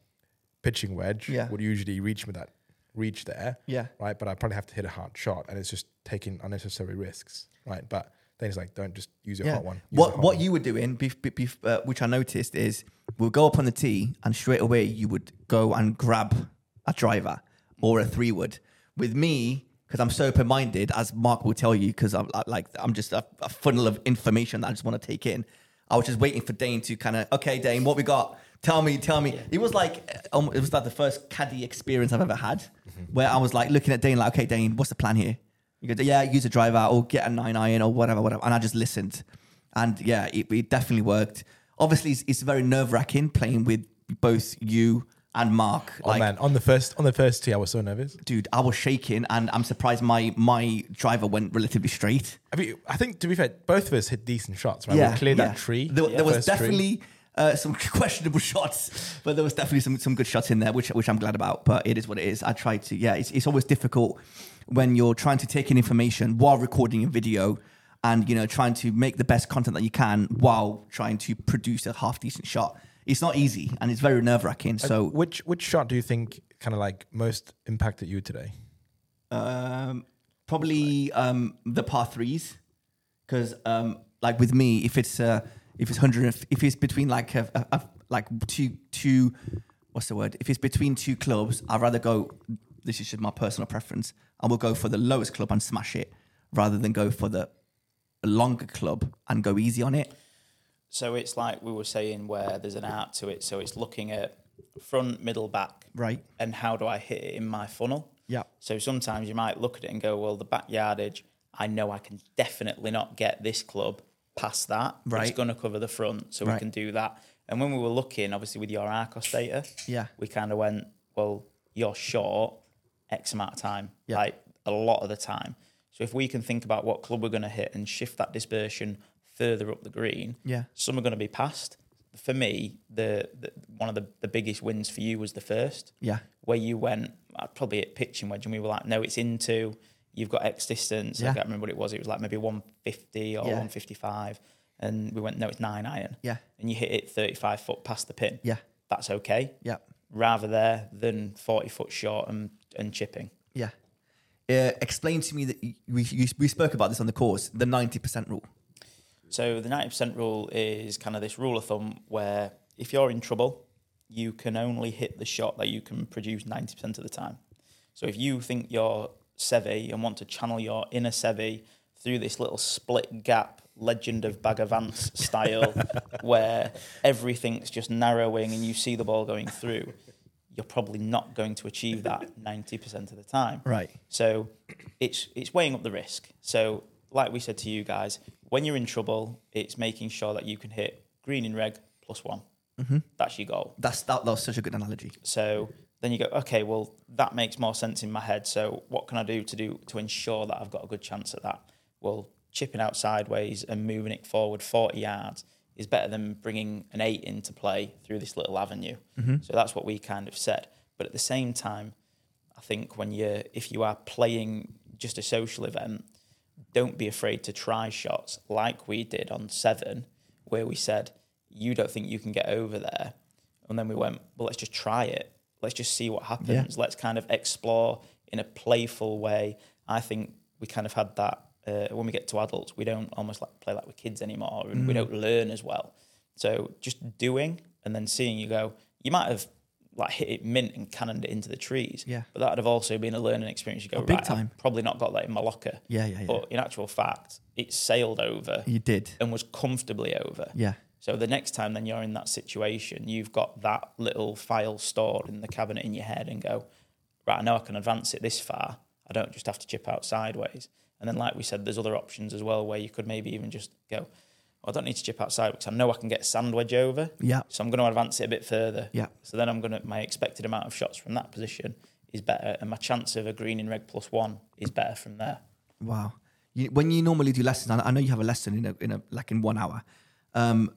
pitching wedge Yeah. would usually reach me that reach there yeah. right? But I probably have to hit a hard shot, and it's just taking unnecessary risks, right? But then it's like, don't just use your Yeah. hot one. Use What hot what one. you were doing, bef- bef- uh, which I noticed, is we'll go up on the tee and straight away you would go and grab a driver or a three wood. With me, because I'm so open minded, as Mark will tell you, because I'm like- like I'm just a, a funnel of information that I just want to take in. I was just waiting for Dane to kind of, okay, Dane, what we got? Tell me, tell me. It was like um, it was like the first caddy experience I've ever had, Mm-hmm. where I was like looking at Dane, like, okay, Dane, what's the plan here? You go, yeah, use a driver or get a nine iron or whatever, whatever. And I just listened. And yeah, it, it definitely worked. Obviously, it's, it's very nerve wracking playing with both you and Mark. Oh man, on the first on the first tee, I was so nervous. dude, I was shaking and I'm surprised my my driver went relatively straight. I mean, I think to be fair, both of us hit decent shots, right? we cleared that tree. There, the there was definitely uh, some questionable shots, but there was definitely some, some good shots in there, which which I'm glad about. But it is what it is. I tried to, yeah. It's, it's always difficult when you're trying to take in information while recording a video, and you know trying to make the best content that you can while trying to produce a half decent shot. It's not easy, and it's very nerve wracking. So which which shot do you think kind of like most impacted you today? Um, probably um, the par threes, because um, like with me, if it's uh, if it's hundred, if it's between like a, a, a- like two two, what's the word? If it's between two clubs, I'd rather go. This is just my personal preference. I will go for the lowest club and smash it, rather than go for the longer club and go easy on it. So it's like we were saying where there's an art to it. So it's looking at front, middle, back, Right. and how do I hit it in my funnel? Yeah. So sometimes you might look at it and go, well, the back yardage, I know I can definitely not get this club past that. It's going to cover the front, so Right. we can do that. And when we were looking, obviously with your Arccos data, Yeah. we kind of went, well, you're short X amount of time, Yeah. like a lot of the time. So if we can think about what club we're going to hit and shift that dispersion further up the green, Yeah. some are going to be passed. For me, the, the one of the, the biggest wins for you was the first Yeah. where you went I'd probably hit pitching wedge and we were like, no, it's into you've got X distance. Yeah. I can't remember what it was. It was like maybe 150 or Yeah. 155. And we went, no, it's nine iron. Yeah. And you hit it 35 foot past the pin. Yeah. That's okay. Yeah. Rather there than 40 foot short and, and chipping. Yeah. Uh, explain to me that we, you, we spoke about this on the course, the 90% rule. So the 90% rule is kind of this rule of thumb where if you're in trouble, you can only hit the shot that you can produce 90% of the time. So if you think you're Seve and want to channel your inner Seve through this little split gap legend of Bagger Vance style where everything's just narrowing and you see the ball going through, you're probably not going to achieve that 90% of the time. Right. So it's it's weighing up the risk. So like we said to you guys, when you're in trouble, it's making sure that you can hit green in reg plus one. Mm-hmm. That's your goal. That's that, that was such a good analogy. So then you go, okay, well that makes more sense in my head. So what can I do to do to ensure that I've got a good chance at that? Well, chipping out sideways and moving it forward 40 yards is better than bringing an eight into play through this little avenue. Mm-hmm. So that's what we kind of said. But at the same time, I think when you if you are playing just a social event, don't be afraid to try shots like we did on seven, where we said you don't think you can get over there, and then we went, well, let's just try it. Let's just see what happens. Let's kind of explore in a playful way. I think we kind of had that uh, when we get to adults. We don't almost like play like we're kids anymore, and we don't learn as well. So just doing and then seeing you go. You might have like hit it mint and cannoned it into the trees. Yeah. But that would have also been a learning experience. You go, Oh, big right, time. I've probably not got that in my locker. Yeah, yeah, yeah. But in actual fact, it sailed over You did. and was comfortably over. Yeah. So the next time then you're in that situation, you've got that little file stored in the cabinet in your head and go, right, I know I can advance it this far. I don't just have to chip out sideways. And then, like we said, there's other options as well where you could maybe even just go, I don't need to chip outside because I know I can get sand wedge over. Yeah. So I'm going to advance it a bit further. Yeah. So then I'm going to, my expected amount of shots from that position is better. And my chance of a green in reg plus one is better from there. Wow. You, when you normally do lessons, I I know you have a lesson in a, in a like in one hour. Um,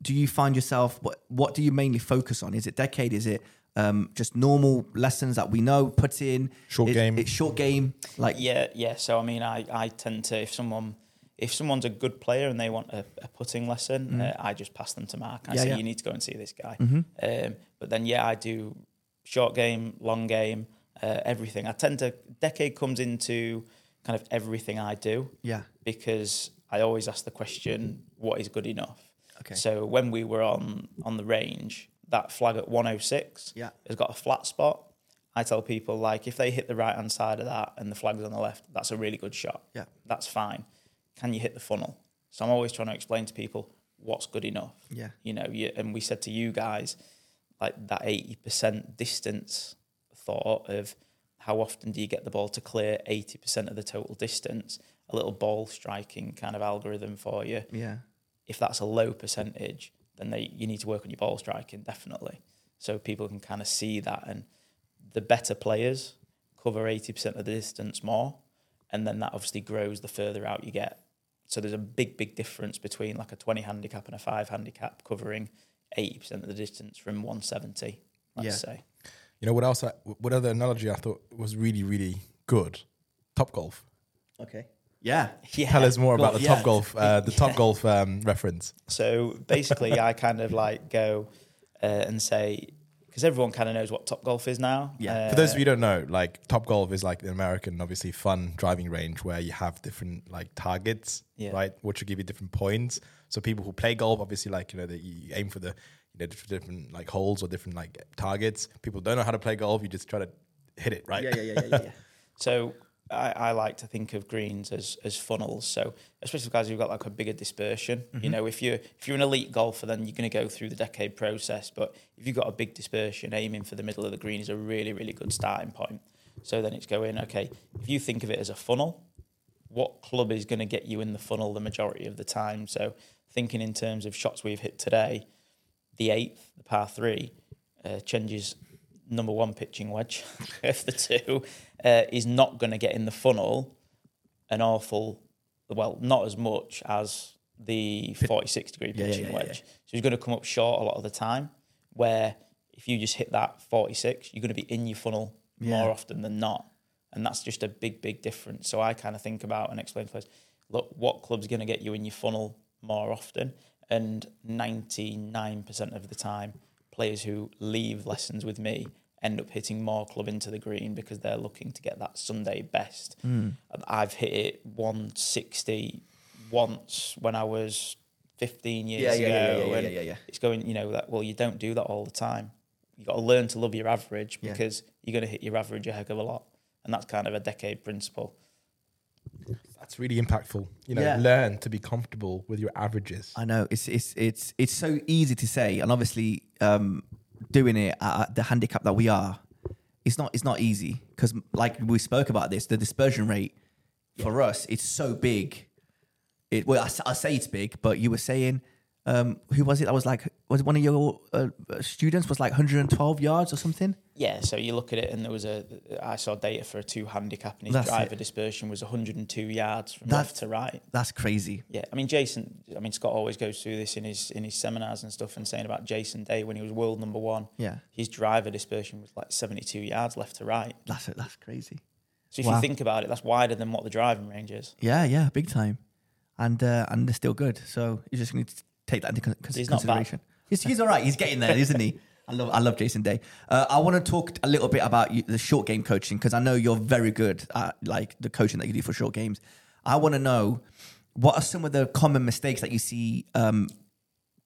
do you find yourself what what do you mainly focus on? Is it decade? Is it um, just normal lessons that we know put in? Short Is- game. It's short game. Like Yeah, yeah. So I mean, I, I tend to if someone if someone's a good player and they want a, a putting lesson, uh, I just pass them to Mark. I Mm-hmm. Yeah, say yeah. you need to go and see this guy. Um, but then yeah, I do short game, long game, uh, everything. I tend to decade comes into kind of everything I do yeah. because I always ask the question, what is good enough? Okay. So when we were on on the range, that flag at 106 Yeah. has got a flat spot. I tell people like if they hit the right hand side of that and the flag's on the left, that's a really good shot. Yeah. That's fine. Can you hit the funnel? So I'm always trying to explain to people what's good enough. Yeah. You know, you, and we said to you guys, like that 80% distance thought of how often do you get the ball to clear 80% of the total distance? A little ball striking kind of algorithm for you Yeah. if that's a low percentage, then they, you need to work on your ball striking definitely, so people can kind of see that. And the better players cover eighty percent of the distance more, and then that obviously grows the further out you get. So there's a big, big difference between like a twenty handicap and a five handicap covering eighty percent of the distance from one seventy. Let's Yeah. say. You know what else? I, what other analogy I thought was really really good? Topgolf. Okay. Yeah. Yeah. Tell us more about the yeah. Topgolf. Uh, the top golf um, reference. So basically, I kind of like go uh, and say because everyone kind of knows what Topgolf is now. Yeah. Uh, for those of you who don't know, like Topgolf is like an American, obviously fun driving range where you have different like targets, Yeah. right, which will give you different points. So people who play golf, obviously, like you know, they, you aim for the you know different, different like holes or different like targets. People don't know how to play golf. You just try to hit it, right? Yeah. Yeah. Yeah. Yeah. yeah. So I, I like to think of greens as as funnels. So especially guys who've got like a bigger dispersion. You know, if you if you're an elite golfer, then you're going to go through the decade process. But if you've got a big dispersion, aiming for the middle of the green is a really really good starting point. So then it's going okay. If you think of it as a funnel, what club is going to get you in the funnel the majority of the time? So thinking in terms of shots we've hit today, the eighth, the par three, uh, changes number one pitching wedge of the two uh, is not going to get in the funnel an awful, well, not as much as the 46 degree Yeah, pitching yeah, yeah, wedge. So he's going to come up short a lot of the time. Where if you just hit that 46, you're going to be in your funnel more often than not. And that's just a big, big difference. So I kind of think about and explain to players, look, what club's going to get you in your funnel more often? And 99% of the time, players who leave lessons with me end up hitting more club into the green because they're looking to get that Sunday best. Hmm. And I've hit it 160 once when I was 15 years Yeah, yeah, ago. yeah, yeah, yeah, and yeah. It's going, you know, that, well, you don't do that all the time. You've got to learn to love your average because you're going to hit your average a heck of a lot. And that's kind of a decade principle. That's really impactful. You know, Yeah. learn to be comfortable with your averages. I know it's it's it's it's so easy to say, and obviously um, doing it at the handicap that we are, it's not it's not easy because like we spoke about this, the dispersion rate for us it's so big. It well, I say it's big, but you were saying um, who was it? That was like was one of your uh, students was like 112 yards or something. Yeah, so you look at it, and there was a. I saw data for a two handicap, and his That's driver it. dispersion was 102 yards from That's- left to right. That's crazy. Yeah, I mean Jason. I mean Scott always goes through this in his in his seminars and stuff, and saying about Jason Day when he was world number one. Yeah. his driver dispersion was like 72 yards left to right. That's it. that's crazy. So if Wow. you think about it, that's wider than what the driving range is. Yeah, yeah, big time, and uh, and they're still good. So you just need to take that into con- He's not consideration. He's, he's all right. He's getting there, isn't he? I love I love Jason Day. Uh, I want to talk a little bit about you, the short game coaching because I know you're very good at like the coaching that you do for short games. I want to know what are some of the common mistakes that you see um,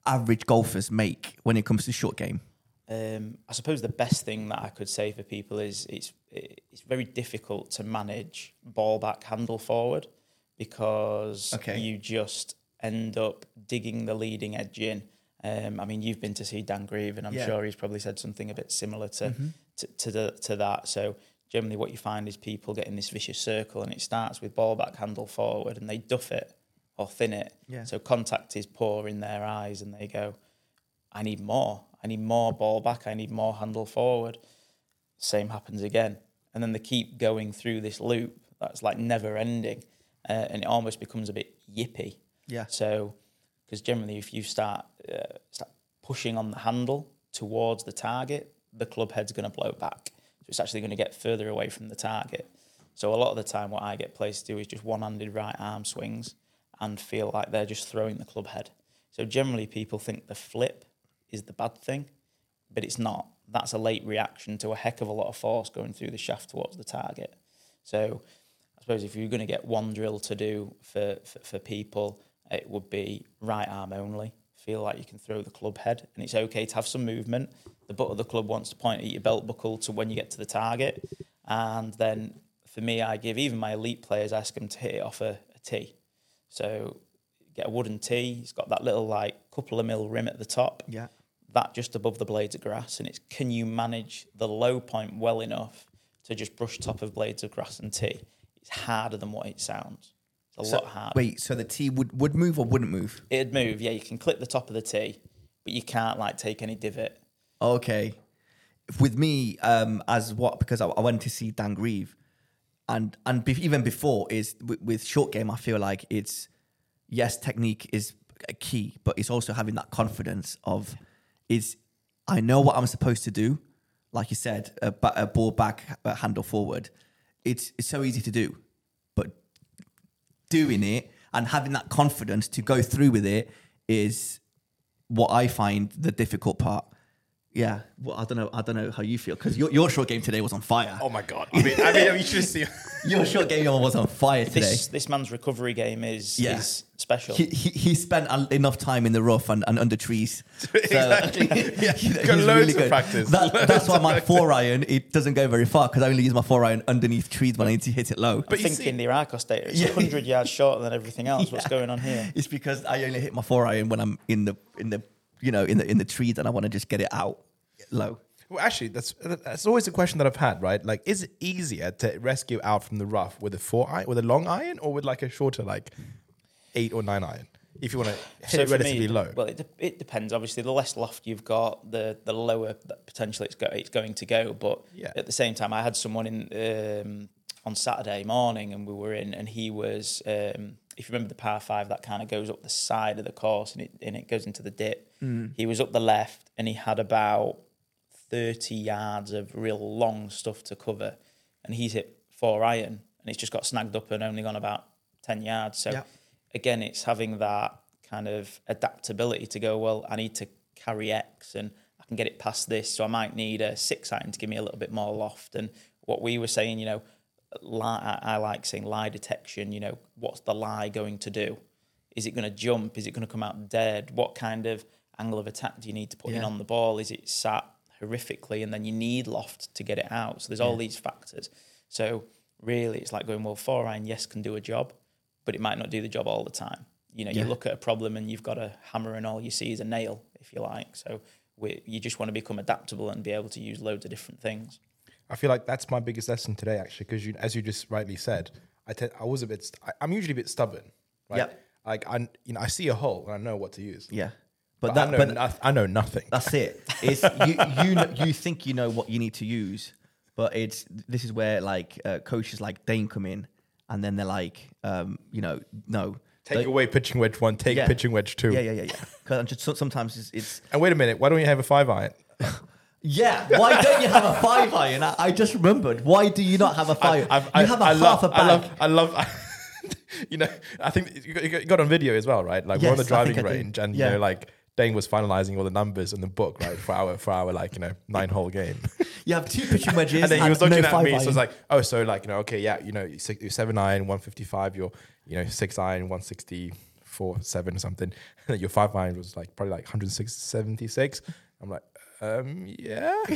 average golfers make when it comes to short game. Um, I suppose the best thing that I could say for people is it's it's very difficult to manage ball back handle forward because Okay. you just end up digging the leading edge in. Um, I mean, you've been to see Dan Grieve, and I'm Yeah. sure he's probably said something a bit similar to to to, the, to that. So generally, what you find is people get in this vicious circle, and it starts with ball back handle forward, and they duff it or thin it. Yeah. So contact is poor in their eyes, and they go, I need more. I need more ball back. I need more handle forward. Same happens again. And then they keep going through this loop that's like never ending. Uh, and it almost becomes a bit yippy. Yeah. So, because generally, if you start, uh, start pushing on the handle towards the target, the club head's going to blow back. So it's actually going to get further away from the target. So a lot of the time, what I get players to do is just one-handed right arm swings and feel like they're just throwing the club head. So generally, people think the flip is the bad thing, but it's not. That's a late reaction to a heck of a lot of force going through the shaft towards the target. So I suppose if you're going to get one drill to do for, for, for people, it would be right arm only. Feel like you can throw the club head, and it's okay to have some movement. The butt of the club wants to point at your belt buckle to when you get to the target, and then for me, I give even my elite players I ask them to hit it off a, a tee. So get a wooden tee. It's got that little like couple of mil rim at the top Yeah. that just above the blades of grass, and it's can you manage the low point well enough to just brush top of blades of grass and tee? It's harder than what it sounds. A lot harder. Wait, so the T would would move or wouldn't move? It'd move, yeah. You can clip the top of the T, but you can't like take any divot. Okay. With me, um, as what because I, I went to see Dan Grieve, and and be, even before is with, with short game. I feel like it's yes, technique is a key, but it's also having that confidence of is I know what I'm supposed to do. Like you said, a, a ball back, a handle forward. It's it's so easy to do, doing it and having that confidence to go through with it is what I find the difficult part. Yeah, well, I don't know. I don't know how you feel because your, your short game today was on fire. Oh my god! I mean, I mean, you should see. Your short game was on fire today. This this man's recovery game is Yeah. is special. He, he, he spent a- enough time in the rough and, and under trees. So, Exactly. Yeah, you know, got loads really of good. practice. That- Loads that's why my four iron it doesn't go very far because I only use my four iron underneath trees when I need to hit it low. I'm But you thinking see- the Arccos data is Yeah. 100 yards shorter than everything else. What's going on here? It's because I only hit my four iron when I'm in the in the you know in the in the trees and I want to just get it out low. Well, actually, that's that's always a question that I've had. Right? Like, is it easier to rescue out from the rough with a four iron, with a long iron, or with like a shorter, like eight or nine iron? If you want to hit it for relatively me, low. Well, it, de- it depends. Obviously, the less loft you've got, the the lower that potential it's, go, it's going to go. But Yeah. at the same time, I had someone in um, on Saturday morning, and we were in, and he was. Um, if you remember the par five, that kind of goes up the side of the course, and it and it goes into the dip. Mm. He was up the left, and he had about thirty yards of real long stuff to cover, and he's hit four iron and it's just got snagged up and only gone about 10 yards. So Yeah. again, it's having that kind of adaptability to go, well, I need to carry X and I can get it past this. So I might need a six iron to give me a little bit more loft. And what we were saying, you know, lie, I I like saying lie detection, you know, what's the lie going to do? Is it going to jump? Is it going to come out dead? What kind of angle of attack do you need to put in on the ball? Is it sat horrifically and then you need loft to get it out? So there's all these factors. So really, it's like going, well, four iron, yes, can do a job, but it might not do the job all the time. You know, Yeah. you look at a problem and you've got a hammer and all you see is a nail, if you like. So we, you just want to become adaptable and be able to use loads of different things. I feel like that's my biggest lesson today, actually, because you, as you just rightly said, I te- I was a bit. St- I, I'm usually a bit stubborn, right? Like I, you know, I see a hole and I know what to use. Yeah, But, but that I, know but noth- I know nothing. That's it. It's you you kn- you think you know what you need to use, but it's this is where like uh, coaches like Dane come in, and then they're like, um, you know, no, Take away pitching wedge one, take Yeah. pitching wedge two. Yeah, yeah, yeah, yeah. Because sometimes it's, it's And wait a minute, why don't you have a five iron? yeah. Why don't you have a five iron? I, I just remembered. Why do you not have a five? I've- you have a I half love, a bag. I love, I love. you know, I think you got, you got- on video as well, right? Like we're on the Yes, I driving range, and Yeah. you know, like Dane was finalizing all the numbers in the book, right, for our for our like you know nine hole game. You have two pitching wedges, and then he was no looking at five me, so iron. I was like, oh, so like you know, okay, yeah, you know, you're six, seven iron, one fifty five, you're you know six iron, one sixty four, seven or something. And your five iron was like probably like 176. I'm like, um, yeah.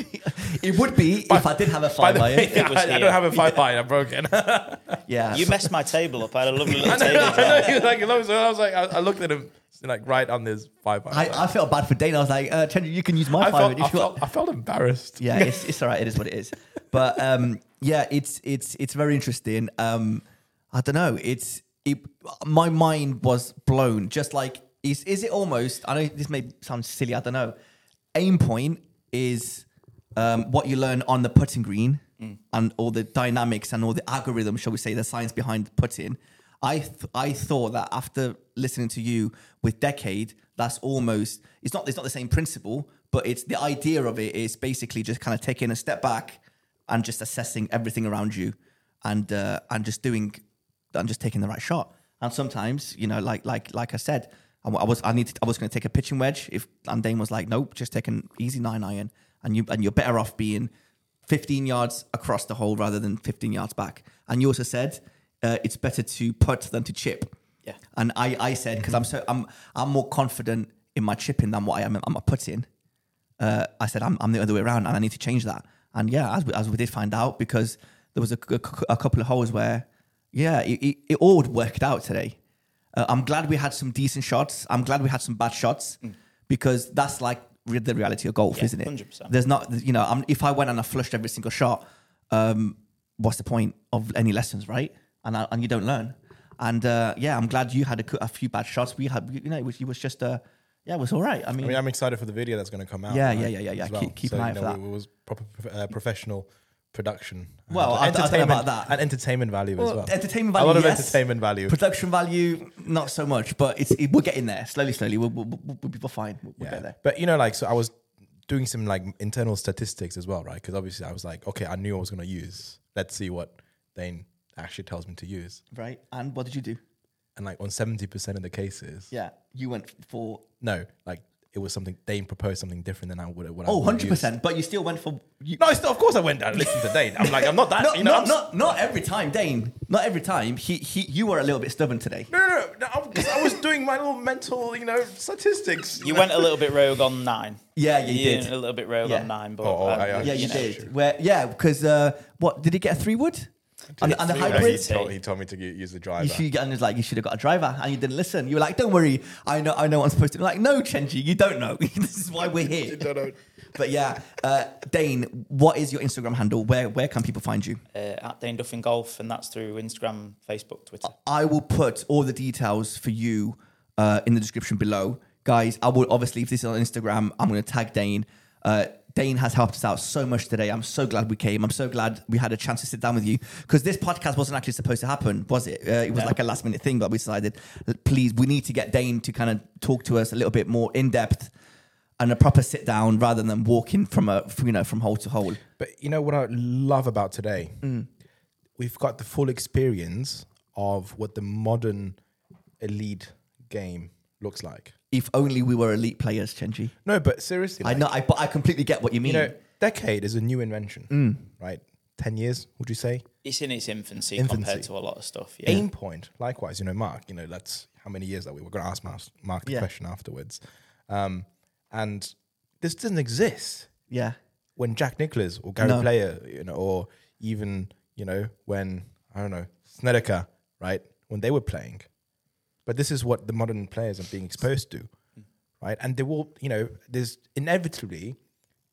it would be if I did have a By five iron. way, I, I don't have a five iron. I'm broken. Yeah, You messed my table up. I had a lovely little I know, table. I know, he was like, I was like, I, I looked at him like right on this five iron. I, I felt bad for Dane. I was like, uh, Chandra, you can use my I five. felt, iron I, if felt, I felt embarrassed. yeah, it's, it's all right. It is what it is. But um, yeah, it's it's it's very interesting. Um, I don't know. It's it, my mind was blown. Just like is is it almost? I know this may sound silly. I don't know. Aim point is um, what you learn on the putting green and all the dynamics and all the algorithm, shall we say, the science behind putting. I th- I thought that after listening to you with Decade, that's almost it's not it's not the same principle, but it's the idea of it is basically just kind of taking a step back and just assessing everything around you and uh, and just doing and just taking the right shot. And sometimes, you know, like like like I said, I, I was I needed I was going to take a pitching wedge if and Dane was like, nope, just take an easy nine iron, and you and you're better off being 15 yards across the hole rather than 15 yards back. And you also said uh, it's better to putt than to chip. Yeah. And I, I said because I'm so I'm I'm more confident in my chipping than what I am in my putting. Uh, I said I'm, I'm the other way around and I need to change that. And yeah, as we, as we did find out because there was a, a, a couple of holes where yeah it, it, it all worked out today. Uh, I'm glad we had some decent shots. I'm glad we had some bad shots because that's like re- the reality of golf, Yeah, isn't it? 100%. There's not, you know, I'm, if I went and I flushed every single shot, um, what's the point of any lessons, right? And I, and you don't learn. And uh, yeah, I'm glad you had a, a few bad shots. We had, you know, it was, it was just, uh, yeah, it was all right. I mean, I mean, I'm excited for the video that's going to come out. Yeah, right, yeah, yeah, yeah, yeah. well. Keep- keep so, an eye you know, for that. It was proper uh, professional production. Uh, well, I- I don't know about that. and entertainment value as Well, well. entertainment A value, lot of yes. entertainment value. production value, not so much, but it's, it, we're getting there slowly, slowly. We'll, we'll, we'll, we'll be fine. We'll, we'll Yeah. get there. But you know, like, so I was doing some like internal statistics as well, right? Because obviously I was like, okay, I knew I was going to use. Let's see what Dane actually tells me to use. Right. And what did you do? And like on 70% of the cases, Yeah. You went for, no, like it was something, Dane proposed something different than I would have. oh, 100%. But you still went for, you, No, still, of course I went down and listened to Dane. I'm like, I'm not that, No, you know, not, I'm, not, not every time, Dane. Not every time. He, he, you were a little bit stubborn today. No, no, no. no I'm- I was doing my little mental, you know, statistics. You went a little bit rogue on nine. Yeah, yeah, you went did. a little bit rogue Yeah. on nine, but Oh, oh, um, I- I- Yeah, you know, did. Where, yeah, because uh, what did he get a three wood? And, and the three Yeah, he, hybrid. Told, he told me to use the driver. You should, and it's like you should have got a driver, and you didn't listen. You were like, "Don't worry, I know, I know what I'm supposed to." do. Like, no, Chenji, you don't know. this is why we're here. No, no. But yeah, uh, Dane, what is your Instagram handle? Where where can people find you? Uh, at Dane Duffin Golf, and that's through Instagram, Facebook, Twitter. I will put all the details for you uh, in the description below. Guys, I will obviously, if this is on Instagram, I'm going to tag Dane. Uh, Dane has helped us out so much today. I'm so glad we came. I'm so glad we had a chance to sit down with you because this podcast wasn't actually supposed to happen, was it? Uh, it was No. like a last minute thing, but we decided, please, we need to get Dane to kind of talk to us a little bit more in depth and a proper sit down rather than walking from a, you know, from hole to hole. But you know what I love about today? Mm. we've got the full experience of what the modern elite game looks like. If only we were elite players, Chenji. No, but seriously, I like, know. I, but I completely get what you mean. you know, decade is a new invention, Mm. right? Ten years, would you say? It's in its infancy, Infancy. compared to a lot of stuff. Yeah. Aim point, likewise. You know, Mark. You know, that's how many years that we were going to ask Mark, Mark the Yeah. question afterwards, um, and this doesn't exist. yeah. when Jack Nicklaus or Gary No. Player, you know, or even you know when I don't know Snedeker, right? When they were playing, but this is what the modern players are being exposed to, right? And they will, you know, there's inevitably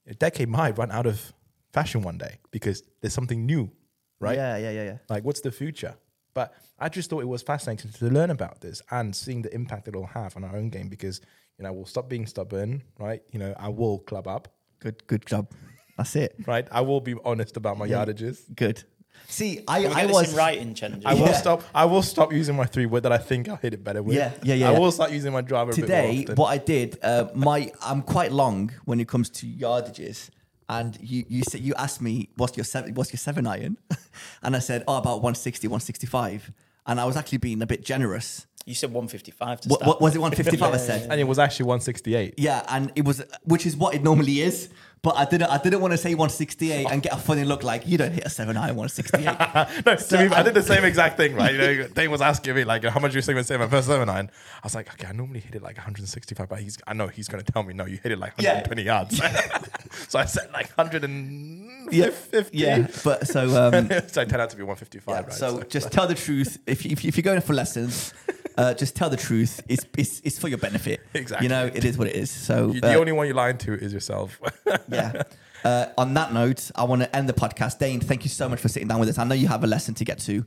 a decade might run out of fashion one day because there's something new, right? Yeah, yeah, yeah, yeah. Like, what's the future? But I just thought it was fascinating to learn about this and seeing the impact it'll have on our own game because, you know, we'll stop being stubborn, right? You know, I will club up, Good, good job. That's it. right? I will be honest about my Yeah. yardages. Good. See, I, Can we I this was in writing, I will Yeah. stop. I will stop using my three wood that I think I'll hit it better with. Yeah, yeah, yeah, I will start using my driver a bit more today. What I did, uh, my I'm quite long when it comes to yardages, and you you said you asked me what's your seven what's your seven iron, and I said oh about 160, 165, and I was actually being a bit generous. You said 155 to What, start. what was it 155? I said. and it was actually 168. Yeah, and it was, which is what it normally is. But I didn't, I didn't want to say 168 and get a funny look like you don't hit a seven iron 168. no, to be, I did the same exact thing, right? You know, Dave was asking me like, how much you think I say my first seven nine? I was like, okay, I normally hit it like 165, but he's, I know he's going to tell me, no, you hit it like Yeah. 120 yards. so I said like 150. yeah, yeah. But so, um, so it turned out to be 155, yeah, right? so just tell the truth. If, if, if you're going for lessons, uh, just tell the truth. It's, it's, it's for your benefit. Exactly. You know, it is what it is. So You- uh, the only one you're lying to is yourself. yeah. Uh, on that note, I want to end the podcast. Dane, thank you so much for sitting down with us. I know you have a lesson to get to.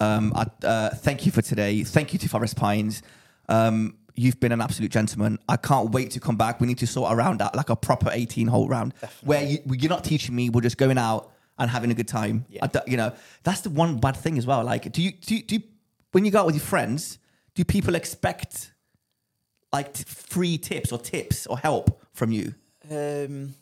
Um, I, uh, thank you for today. Thank you to Forest Pines. Um, you've been an absolute gentleman. I can't wait to come back. We need to sort a round out, like a proper 18 hole round, where you, you're not teaching me. We're just going out and having a good time. Yeah. I you know, that's the one bad thing as well. Like, do you, do you, do you, when you go out with your friends, do people expect like t- free tips or tips or help from you? Um,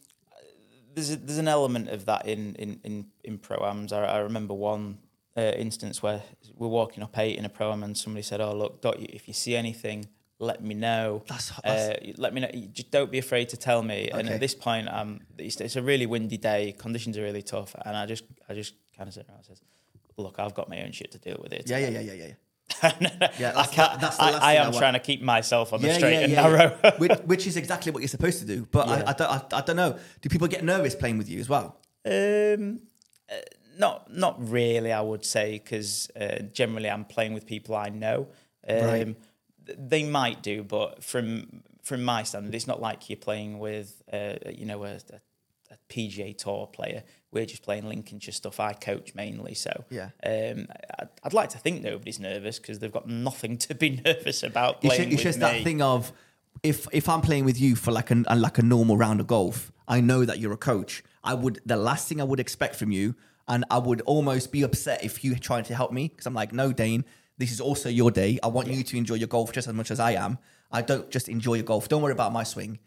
there's a, there's an element of that in in in, in proams. I, I remember one uh, instance where we're walking up eight in a proam and somebody said, "Oh look, Dot, if you see anything, let me know. That's- uh, let me know. Just don't be afraid to tell me." And at this point, um, it's, it's a really windy day. Conditions are really tough, and I just I just kind of sit around and says, "Look, I've got my own shit to deal with it." Yeah, yeah, yeah, yeah, yeah. yeah. Yeah, I can't. that's the I, last I thing I am want. trying to keep myself on the straight and narrow. which, which is exactly what you're supposed to do. But Yeah. I, I, don't, I, I don't know. Do people get nervous playing with you as well? Um, uh, not not really, I would say, because uh, generally I'm playing with people I know. Um, Right. They might do, but from from my standard, it's not like you're playing with uh, you know a, a, a PGA Tour player. We're just playing Lincolnshire stuff. I coach mainly, so Yeah. Um, I'd, I'd like to think nobody's nervous because they've got nothing to be nervous about It's, playing it's with just me. that thing of if if I'm playing with you for like a like a normal round of golf, I know that you're a coach. I would the last thing I would expect from you, and I would almost be upset if you tried to help me because I'm like, no, Dane, this is also your day. I want you to enjoy your golf just as much as I am. I don't just enjoy your golf. Don't worry about my swing.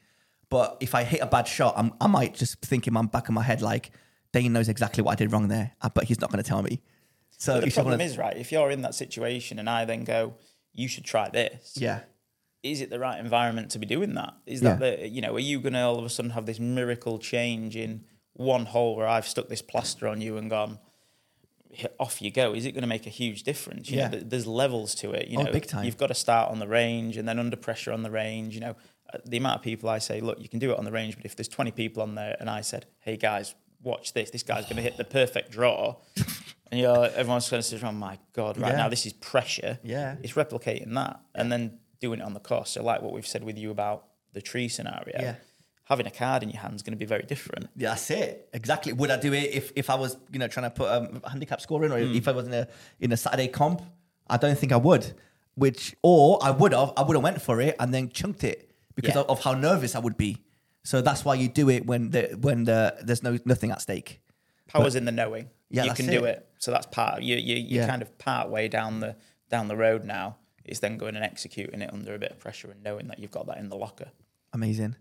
But if I hit a bad shot, I'm, I might just think in my back of my head like, Dane knows exactly what I did wrong there, but he's not going to tell me. So But the problem wanna- is, right, if you're in that situation and I then go, you should try this. yeah, is it the right environment to be doing that? Is Yeah. that the you know, are you going to all of a sudden have this miracle change in one hole where I've stuck this plaster on you and gone off you go? Is it going to make a huge difference? You Yeah. know, th- there's levels to it. You Oh, know, big time. You've got to start on the range and then under pressure on the range. You know, Uh, the amount of people I say, look, you can do it on the range, but if there's 20 people on there and I said, hey guys, watch this, this guy's going to hit the perfect draw. And you're, everyone's going to say, oh my God, right Yeah. now this is pressure. Yeah. It's replicating that and then doing it on the course. So, like what we've said with you about the tree scenario, Yeah. having a card in your hand is going to be very different. Yeah, that's it. Exactly. Would I do it if, if I was, you know, trying to put um, a handicap score in, or Hmm. if I was in a in a Saturday comp? I don't think I would. Which, or I would have. I would have went for it and then chunked it because Yeah. of, of how nervous I would be. So that's why you do it when the when the there's no nothing at stake. Power's in the knowing. Yeah, you that's can do it. it. So that's part. You you you're Yeah. kind of part way down the down the road now. It's then going and executing it under a bit of pressure and knowing that you've got that in the locker. Amazing.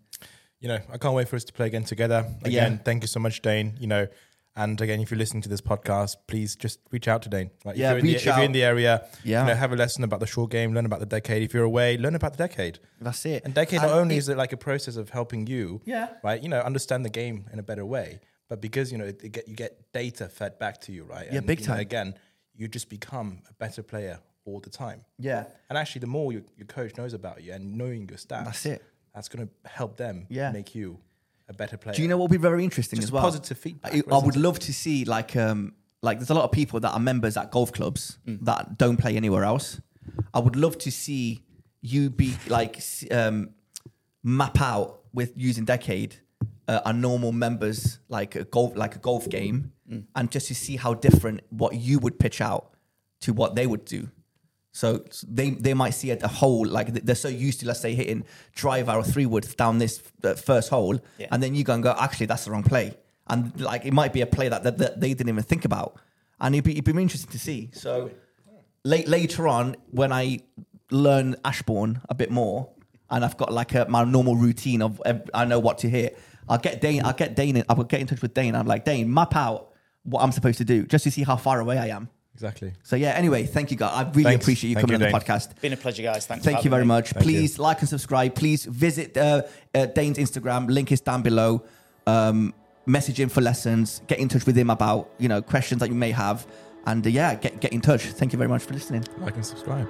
you know, I can't wait for us to play again together. Yeah. Again, thank you so much, Dane. You know, And again, if you're listening to this podcast, please just reach out to Dane. Like, Yeah, if, you're in the, reach if you're in the area, Yeah. you know, have a lesson about the short game, learn about the decade. If you're away, learn about the decade. That's it. And decade not only it- is it like a process of helping you, Yeah. right? You know, understand the game in a better way. But because you know, it, it get you get data fed back to you, right? Yeah, big you know, time. again, you just become a better player all the time. Yeah. And actually, the more your, your coach knows about you and knowing your stats, That's it. That's going to help them Yeah. make you a better player. Do you know what would be very interesting Just as well? positive feedback, I, I would it? love to see like um like there's a lot of people that are members at golf clubs that don't play anywhere else. I would love to see you be like um, map out with using Decade uh, a normal members like a golf like a golf game, and just to see how different what you would pitch out to what they would do. So they they might see a hole like they're so used to let's say hitting driver or three wood down this uh, first hole, Yeah. and then you go and go actually that's the wrong play, and like it might be a play that, that, that they didn't even think about, and it'd be, it'd be interesting to see. So late, later on when I learn Ashbourne a bit more, and I've got like a, my normal routine of I know what to hit, I'll get Dane. I'll get Dane. in- I'll get in touch with Dane. I'm like Dane, map out what I'm supposed to do just to see how far away I am. Exactly? So yeah. Anyway, thank you guys. I really Thanks. appreciate you Thank coming you, on the Dane. podcast. Been a pleasure, guys. Thanks. for Thank you very me. much. Thank you. Please like and subscribe. Please visit uh, uh, Dane's Instagram. Link is down below. Um, message him for lessons. Get in touch with him about you know questions that you may have, and uh, yeah, get get in touch. Thank you very much for listening. Like and subscribe.